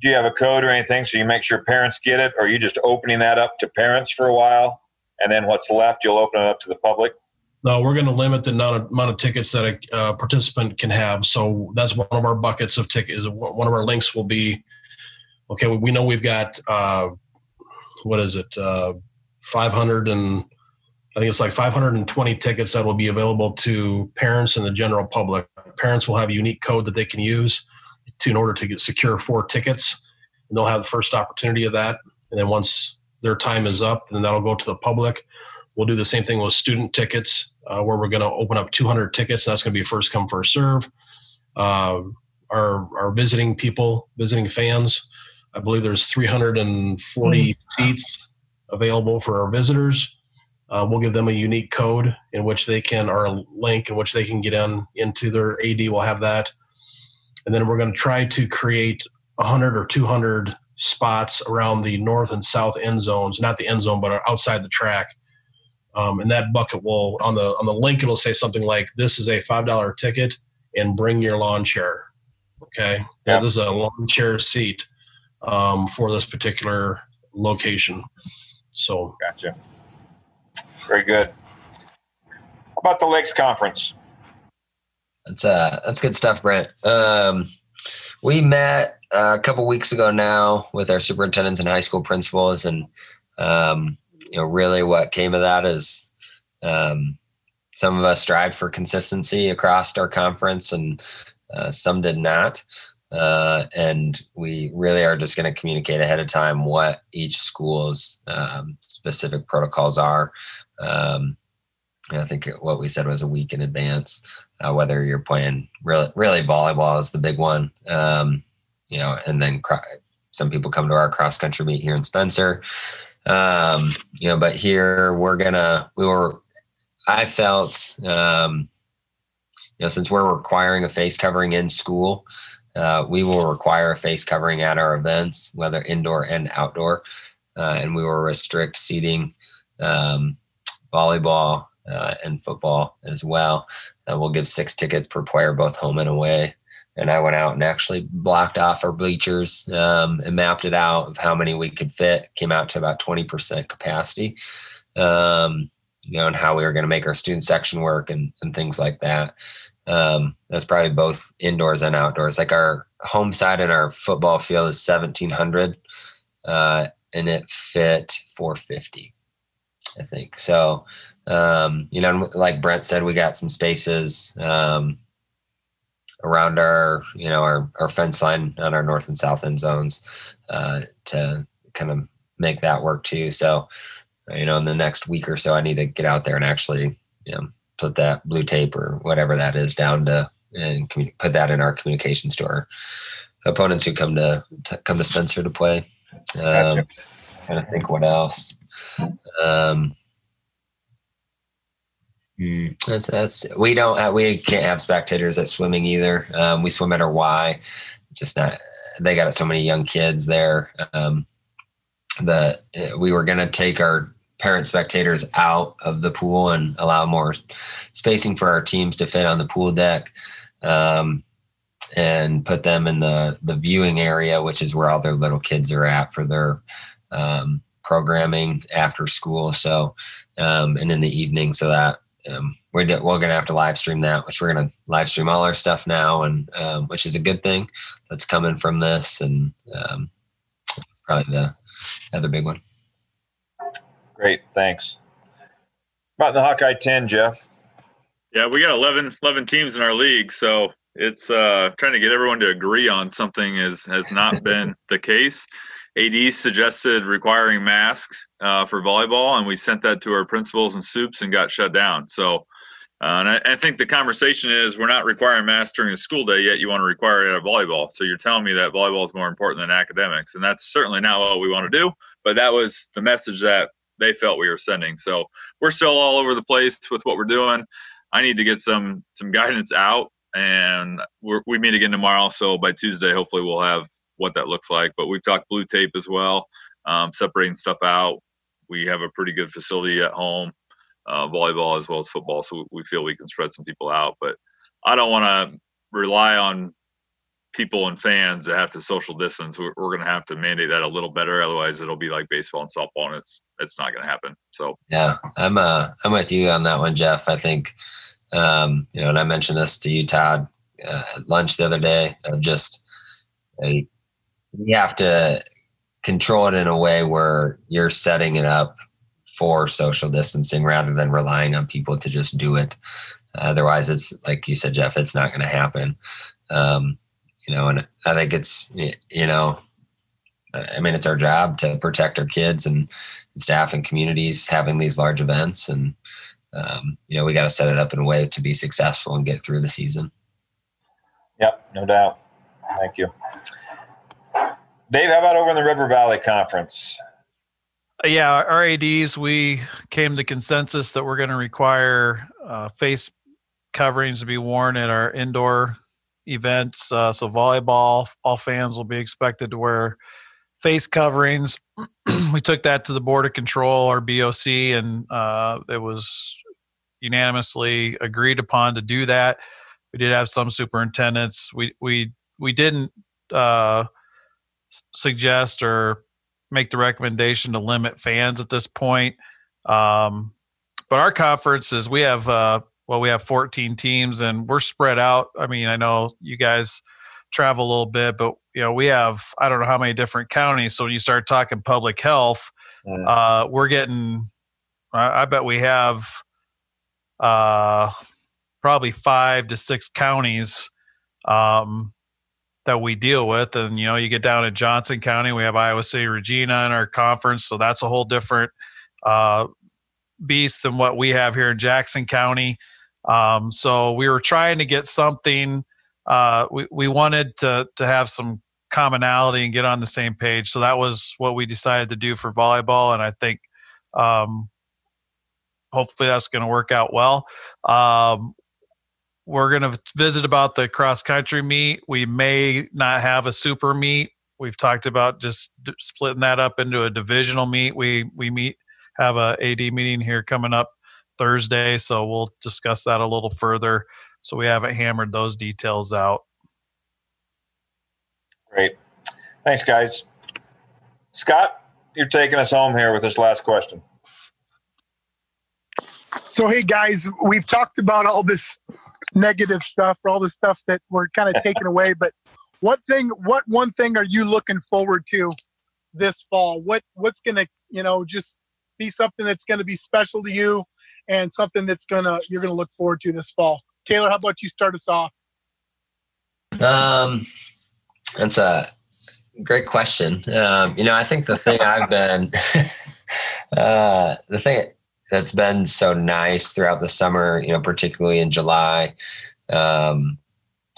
do you have a code or anything so you make sure parents get it, or are you just opening that up to parents for a while, and then what's left you'll open it up to the public? No, we're going to limit the amount of tickets that a uh, participant can have. So that's one of our buckets of tickets. One of our links will be okay, we know we've got uh, what is it, uh, 500 and I think it's like 520 tickets that will be available to parents and the general public. Parents will have a unique code that they can use to in order to get secure four tickets, and they'll have the first opportunity of that. And then once their time is up, then that'll go to the public. We'll do the same thing with student tickets, uh, where we're going to open up 200 tickets. That's going to be first come first serve. Uh, our our visiting people, visiting fans, I believe there's 340 mm-hmm. seats available for our visitors. Uh, we'll give them a unique code in which they can, or a link in which they can get in into their AD. We'll have that, and then we're going to try to create 100 or 200 spots around the north and south end zones, not the end zone, but outside the track. Um, and that bucket will on the on the link it'll say something like, "This is a five dollar ticket, and bring your lawn chair." Okay, yeah. this is a lawn chair seat um, for this particular location. So, gotcha. Very good. How about the Lakes Conference? That's uh, that's good stuff, Brent. Um, we met a couple weeks ago now with our superintendents and high school principals, and um, you know, really what came of that is um, some of us strived for consistency across our conference, and uh, some did not. Uh, and we really are just going to communicate ahead of time what each school's um, specific protocols are. Um, I think what we said was a week in advance. Uh, whether you're playing really, really volleyball is the big one, um, you know, and then cr- some people come to our cross country meet here in Spencer, um, you know, but here we're gonna we were. I felt, um, you know, since we're requiring a face covering in school, uh, we will require a face covering at our events, whether indoor and outdoor, uh, and we will restrict seating um, volleyball uh, and football as well. Uh, we'll give six tickets per player, both home and away. And I went out and actually blocked off our bleachers um, and mapped it out of how many we could fit. Came out to about 20% capacity, um, you know, and how we were going to make our student section work and, and things like that. Um, that's probably both indoors and outdoors. Like our home side and our football field is 1700 uh, and it fit 450, I think. So um, you know, like Brent said, we got some spaces um, around our, you know, our, our fence line on our north and south end zones uh, to kind of make that work too. So, you know, in the next week or so, I need to get out there and actually, you know, put that blue tape or whatever that is down to and put that in our communications to our opponents who come to, to come to Spencer to play. Um, gotcha. Trying to think what else. Um, Mm, that's that's we don't have, we can't have spectators at swimming either. Um, we swim at our Y, just not. They got so many young kids there. Um, the we were gonna take our parent spectators out of the pool and allow more spacing for our teams to fit on the pool deck, um, and put them in the the viewing area, which is where all their little kids are at for their um, programming after school. So um, and in the evening, so that um, we're, we're going to have to live stream that, which we're going to live stream all our stuff now, and um, which is a good thing that's coming from this, and um, probably the other big one. Great, thanks. About the Hawkeye 10, Jeff. Yeah, we got 11, 11 teams in our league, so it's uh, trying to get everyone to agree on something is has not been the case. AD suggested requiring masks uh, for volleyball, and we sent that to our principals and soups and got shut down. So, uh, and I, I, think the conversation is we're not requiring masks during a school day yet. You want to require it at volleyball. So you're telling me that volleyball is more important than academics, and that's certainly not what we want to do. But that was the message that they felt we were sending. So we're still all over the place with what we're doing. I need to get some some guidance out, and we meet again tomorrow. So by Tuesday, hopefully, we'll have what that looks like. But we've talked blue tape as well, um, separating stuff out. We have a pretty good facility at home, uh, volleyball as well as football, so we feel we can spread some people out. But I don't want to rely on people and fans to have to social distance. We're, we're going to have to mandate that a little better, otherwise it'll be like baseball and softball, and it's it's not going to happen. So yeah, I'm uh I'm with you on that one, Jeff. I think um, you know, and I mentioned this to you, Todd, uh, at lunch the other day. Of just a we have to control it in a way where you're setting it up for social distancing rather than relying on people to just do it. Otherwise, it's like you said, Jeff, it's not going to happen. Um, you know, and I think it's, you know, I mean, it's our job to protect our kids and, staff and communities having these large events. And, um, you know, we got to set it up in a way to be successful and get through the season. Yep, no doubt. Thank you. Dave, how about over in the River Valley Conference? Uh, yeah, our ADs, we came to consensus that we're going to require uh, face coverings to be worn at our indoor events. Uh, so volleyball, all fans will be expected to wear face coverings. we took that to the board of control, our BOC, and uh, it was unanimously agreed upon to do that. We did have some superintendents. We we we didn't uh, suggest or make the recommendation to limit fans at this point. Um, but our conference is we have uh, well we have 14 teams and we're spread out. I mean I know you guys travel a little bit, but you know, we have I don't know how many different counties. So when you start talking public health, Mm. uh, we're getting. I, I bet we have uh, probably five to six counties um, that we deal with, and you know, you get down in Johnson County, we have Iowa City, Regina in our conference, so that's a whole different uh, beast than what we have here in Jackson County. Um, so we were trying to get something. Uh, we we wanted to to have some commonality and get on the same page. So that was what we decided to do for volleyball, and I think um, hopefully that's going to work out well. Um, we're going to visit about the cross country meet. We may not have a super meet. We've talked about just d- splitting that up into a divisional meet. We we meet have a AD meeting here coming up Thursday, so we'll discuss that a little further. So we haven't hammered those details out. Great. Thanks, guys. Scott, you're taking us home here with this last question. So, hey guys, we've talked about all this negative stuff, all the stuff that we're kind of taken away. But what thing, what one thing are you looking forward to this fall? What what's gonna, you know, just be something that's gonna be special to you, and something that's gonna you're gonna look forward to this fall. Taylor, how about you start us off? Um, that's a great question. Um, you know, I think the thing I've been, uh, the thing that's been so nice throughout the summer, you know, particularly in July, um,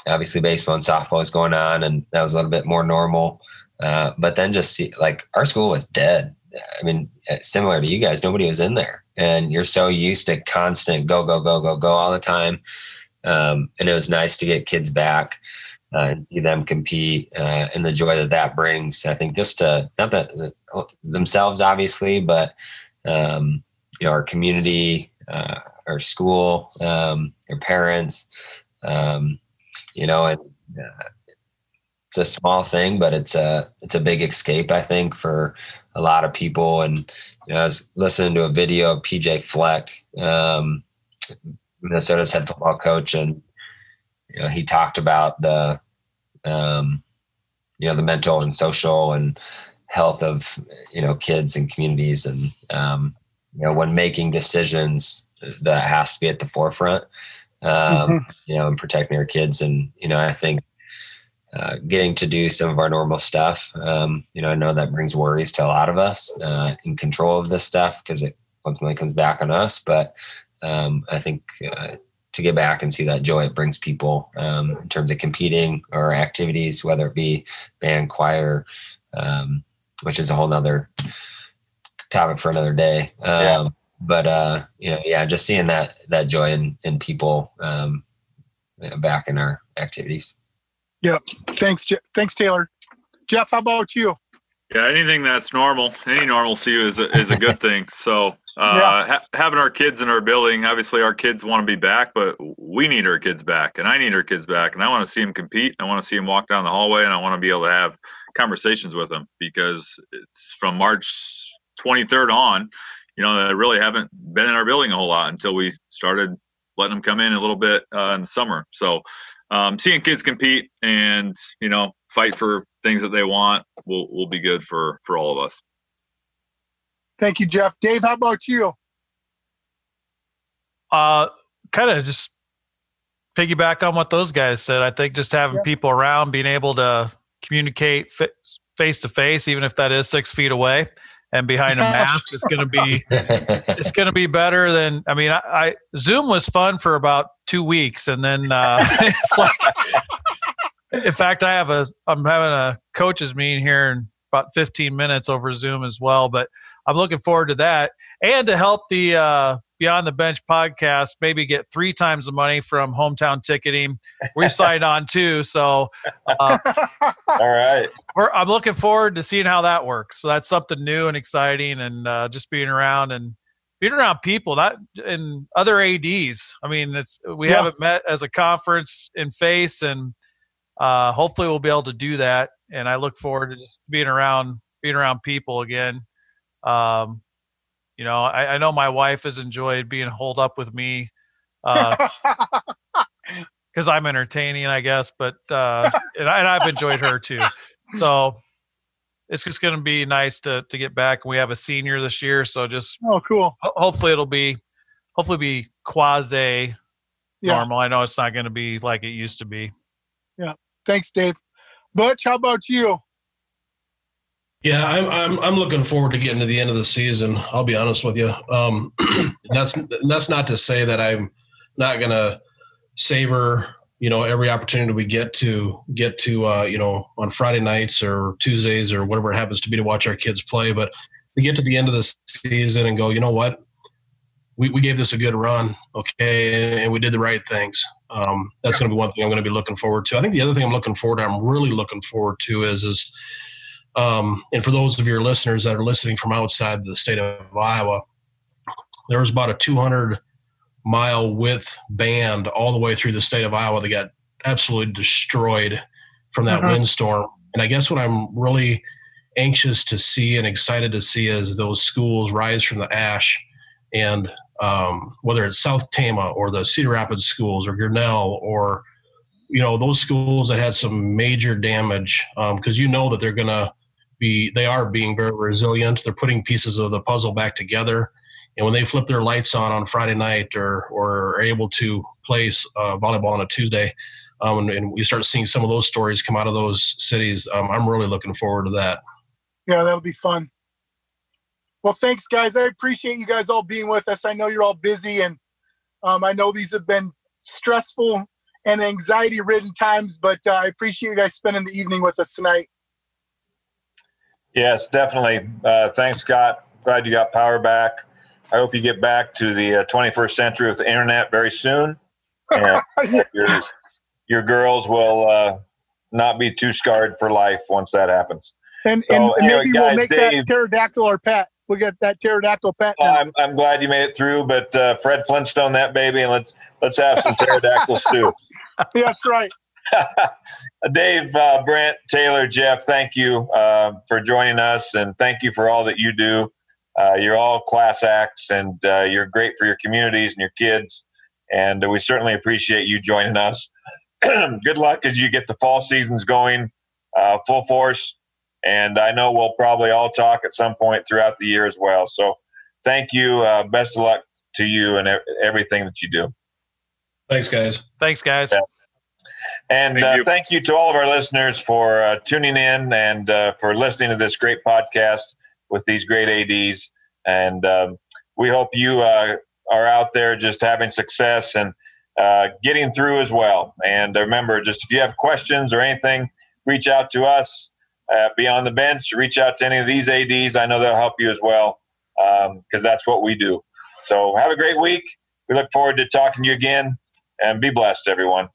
obviously baseball and softball is going on, and that was a little bit more normal. Uh, but then just see, like, our school was dead. I mean, uh, similar to you guys, nobody was in there, and you're so used to constant go, go, go, go, go all the time. Um, and it was nice to get kids back uh, and see them compete uh, and the joy that that brings. I think just to not that uh, themselves obviously, but um, you know our community, uh, our school, um, their parents, um, you know, and uh, it's a small thing, but it's a it's a big escape. I think for a lot of people. And you know, I was listening to a video of PJ Fleck. Um, Minnesota's head football coach, and you know he talked about the um, you know the mental and social and health of you know kids and communities, and um, you know when making decisions, that has to be at the forefront. Um, You know, and protecting our kids, and you know I think. Uh, getting to do some of our normal stuff. Um, you know, I know that brings worries to a lot of us uh, in control of this stuff because it ultimately comes back on us. But um, I think uh, to get back and see that joy it brings people um, in terms of competing or activities, whether it be band, choir, um, which is a whole nother topic for another day. Um, Yeah. But uh, you know, yeah, just seeing that that joy in in people um, you know, back in our activities. Yeah. Thanks, Je- thanks, Taylor. Jeff, how about you? Yeah, anything that's normal, any normalcy is a, is a good thing. So, uh, ha- having our kids in our building, obviously, our kids want to be back, but we need our kids back, and I need our kids back, and I want to see them compete. I want to see them walk down the hallway, and I want to be able to have conversations with them because it's from March 23rd on. You know, they really haven't been in our building a whole lot until we started letting them come in a little bit uh, in the summer. So, um, seeing kids compete and you know fight for things that they want will will be good for for all of us. Thank you, Jeff. Dave, how about you? Uh, kind of just piggyback on what those guys said. I think just having Yeah. people around, being able to communicate face to face, even if that is six feet away and behind a mask, is going to be it's going to be better than I mean I, I Zoom was fun for about two weeks and then uh, it's like in fact I have a I'm having a coaches meeting here in about 15 minutes over Zoom as well but I'm looking forward to that and to help the uh, Beyond the Bench podcast maybe get three times the money from hometown ticketing we signed on too so uh, All right. we're, I'm looking forward to seeing how that works. So that's something new and exciting, and uh, just being around and being around people, not and other ads. I mean, it's we Yeah. haven't met as a conference in face, and uh, hopefully we'll be able to do that. And I look forward to just being around being around people again. Um, you know, I, I know my wife has enjoyed being holed up with me. Uh, because I'm entertaining, I guess. But uh, and, I, and I've enjoyed her too. So it's just going to be nice to to get back. We have a senior this year, so just Oh, cool. ho- hopefully it'll be hopefully be quasi Yeah. normal. I know it's not going to be like it used to be. Yeah. Thanks, Dave. Butch, how about you? Yeah, I'm I'm I'm looking forward to getting to the end of the season. I'll be honest with you. Um, that's that's not to say that I'm not gonna savor you know every opportunity we get to get to uh, you know on Friday nights or Tuesdays or whatever it happens to be to watch our kids play. But we get to the end of the season and go, you know what? We, we gave this a good run, okay, and, we did the right things. Um, that's going to be one thing I'm going to be looking forward to. I think the other thing I'm looking forward to, I'm really looking forward to, is is um, and for those of your listeners that are listening from outside the state of Iowa, there was about a 200 mile width band all the way through the state of Iowa that got absolutely destroyed from that Mhm. windstorm. And I guess what I'm really anxious to see and excited to see is those schools rise from the ash and um, whether it's South Tama or the Cedar Rapids schools or Grinnell or you know those schools that had some major damage because you know that they're going to be they are being very resilient they're putting pieces of the puzzle back together and when they flip their lights on on friday night or or are able to play uh, volleyball on a tuesday um, and, and we start seeing some of those stories come out of those cities um, i'm really looking forward to that Yeah, that'll be fun. Well, thanks, guys. I appreciate you guys all being with us. I know you're all busy, and um, I know these have been stressful and anxiety ridden times, but uh, I appreciate you guys spending the evening with us tonight. Yes, definitely. Uh, thanks, Scott. Glad you got power back. I hope you get back to the uh, 21st century with the internet very soon. And your, your girls will uh, not be too scarred for life once that happens. And, So, and anyway, maybe we'll make Dave- that pterodactyl our pet. We'll get that pterodactyl pet now. I'm, I'm glad you made it through, but uh, Fred Flintstone that baby, and let's let's have some pterodactyl stew. that's right. Dave, uh, Brent, Taylor, Jeff, thank you uh, for joining us, and thank you for all that you do. Uh, you're all class acts, and uh, you're great for your communities and your kids. And we certainly appreciate you joining us. Good luck as you get the fall seasons going uh, full force. And I know we'll probably all talk at some point throughout the year as well. So thank you. Uh, best of luck to you and e- everything that you do. thanks guys Thanks, guys. Yeah. And Thank uh, you. thank you to all of our listeners for uh, tuning in and uh, for listening to this great podcast with these great ADs. And um, we hope you uh, are out there just having success and uh, getting through as well. And remember, just if you have questions or anything, reach out to us. Uh, Beyond the Bench. Reach out to any of these ADs. I know they'll help you as well because that's what we do. So have a great week. We look forward to talking to you again and be blessed, everyone.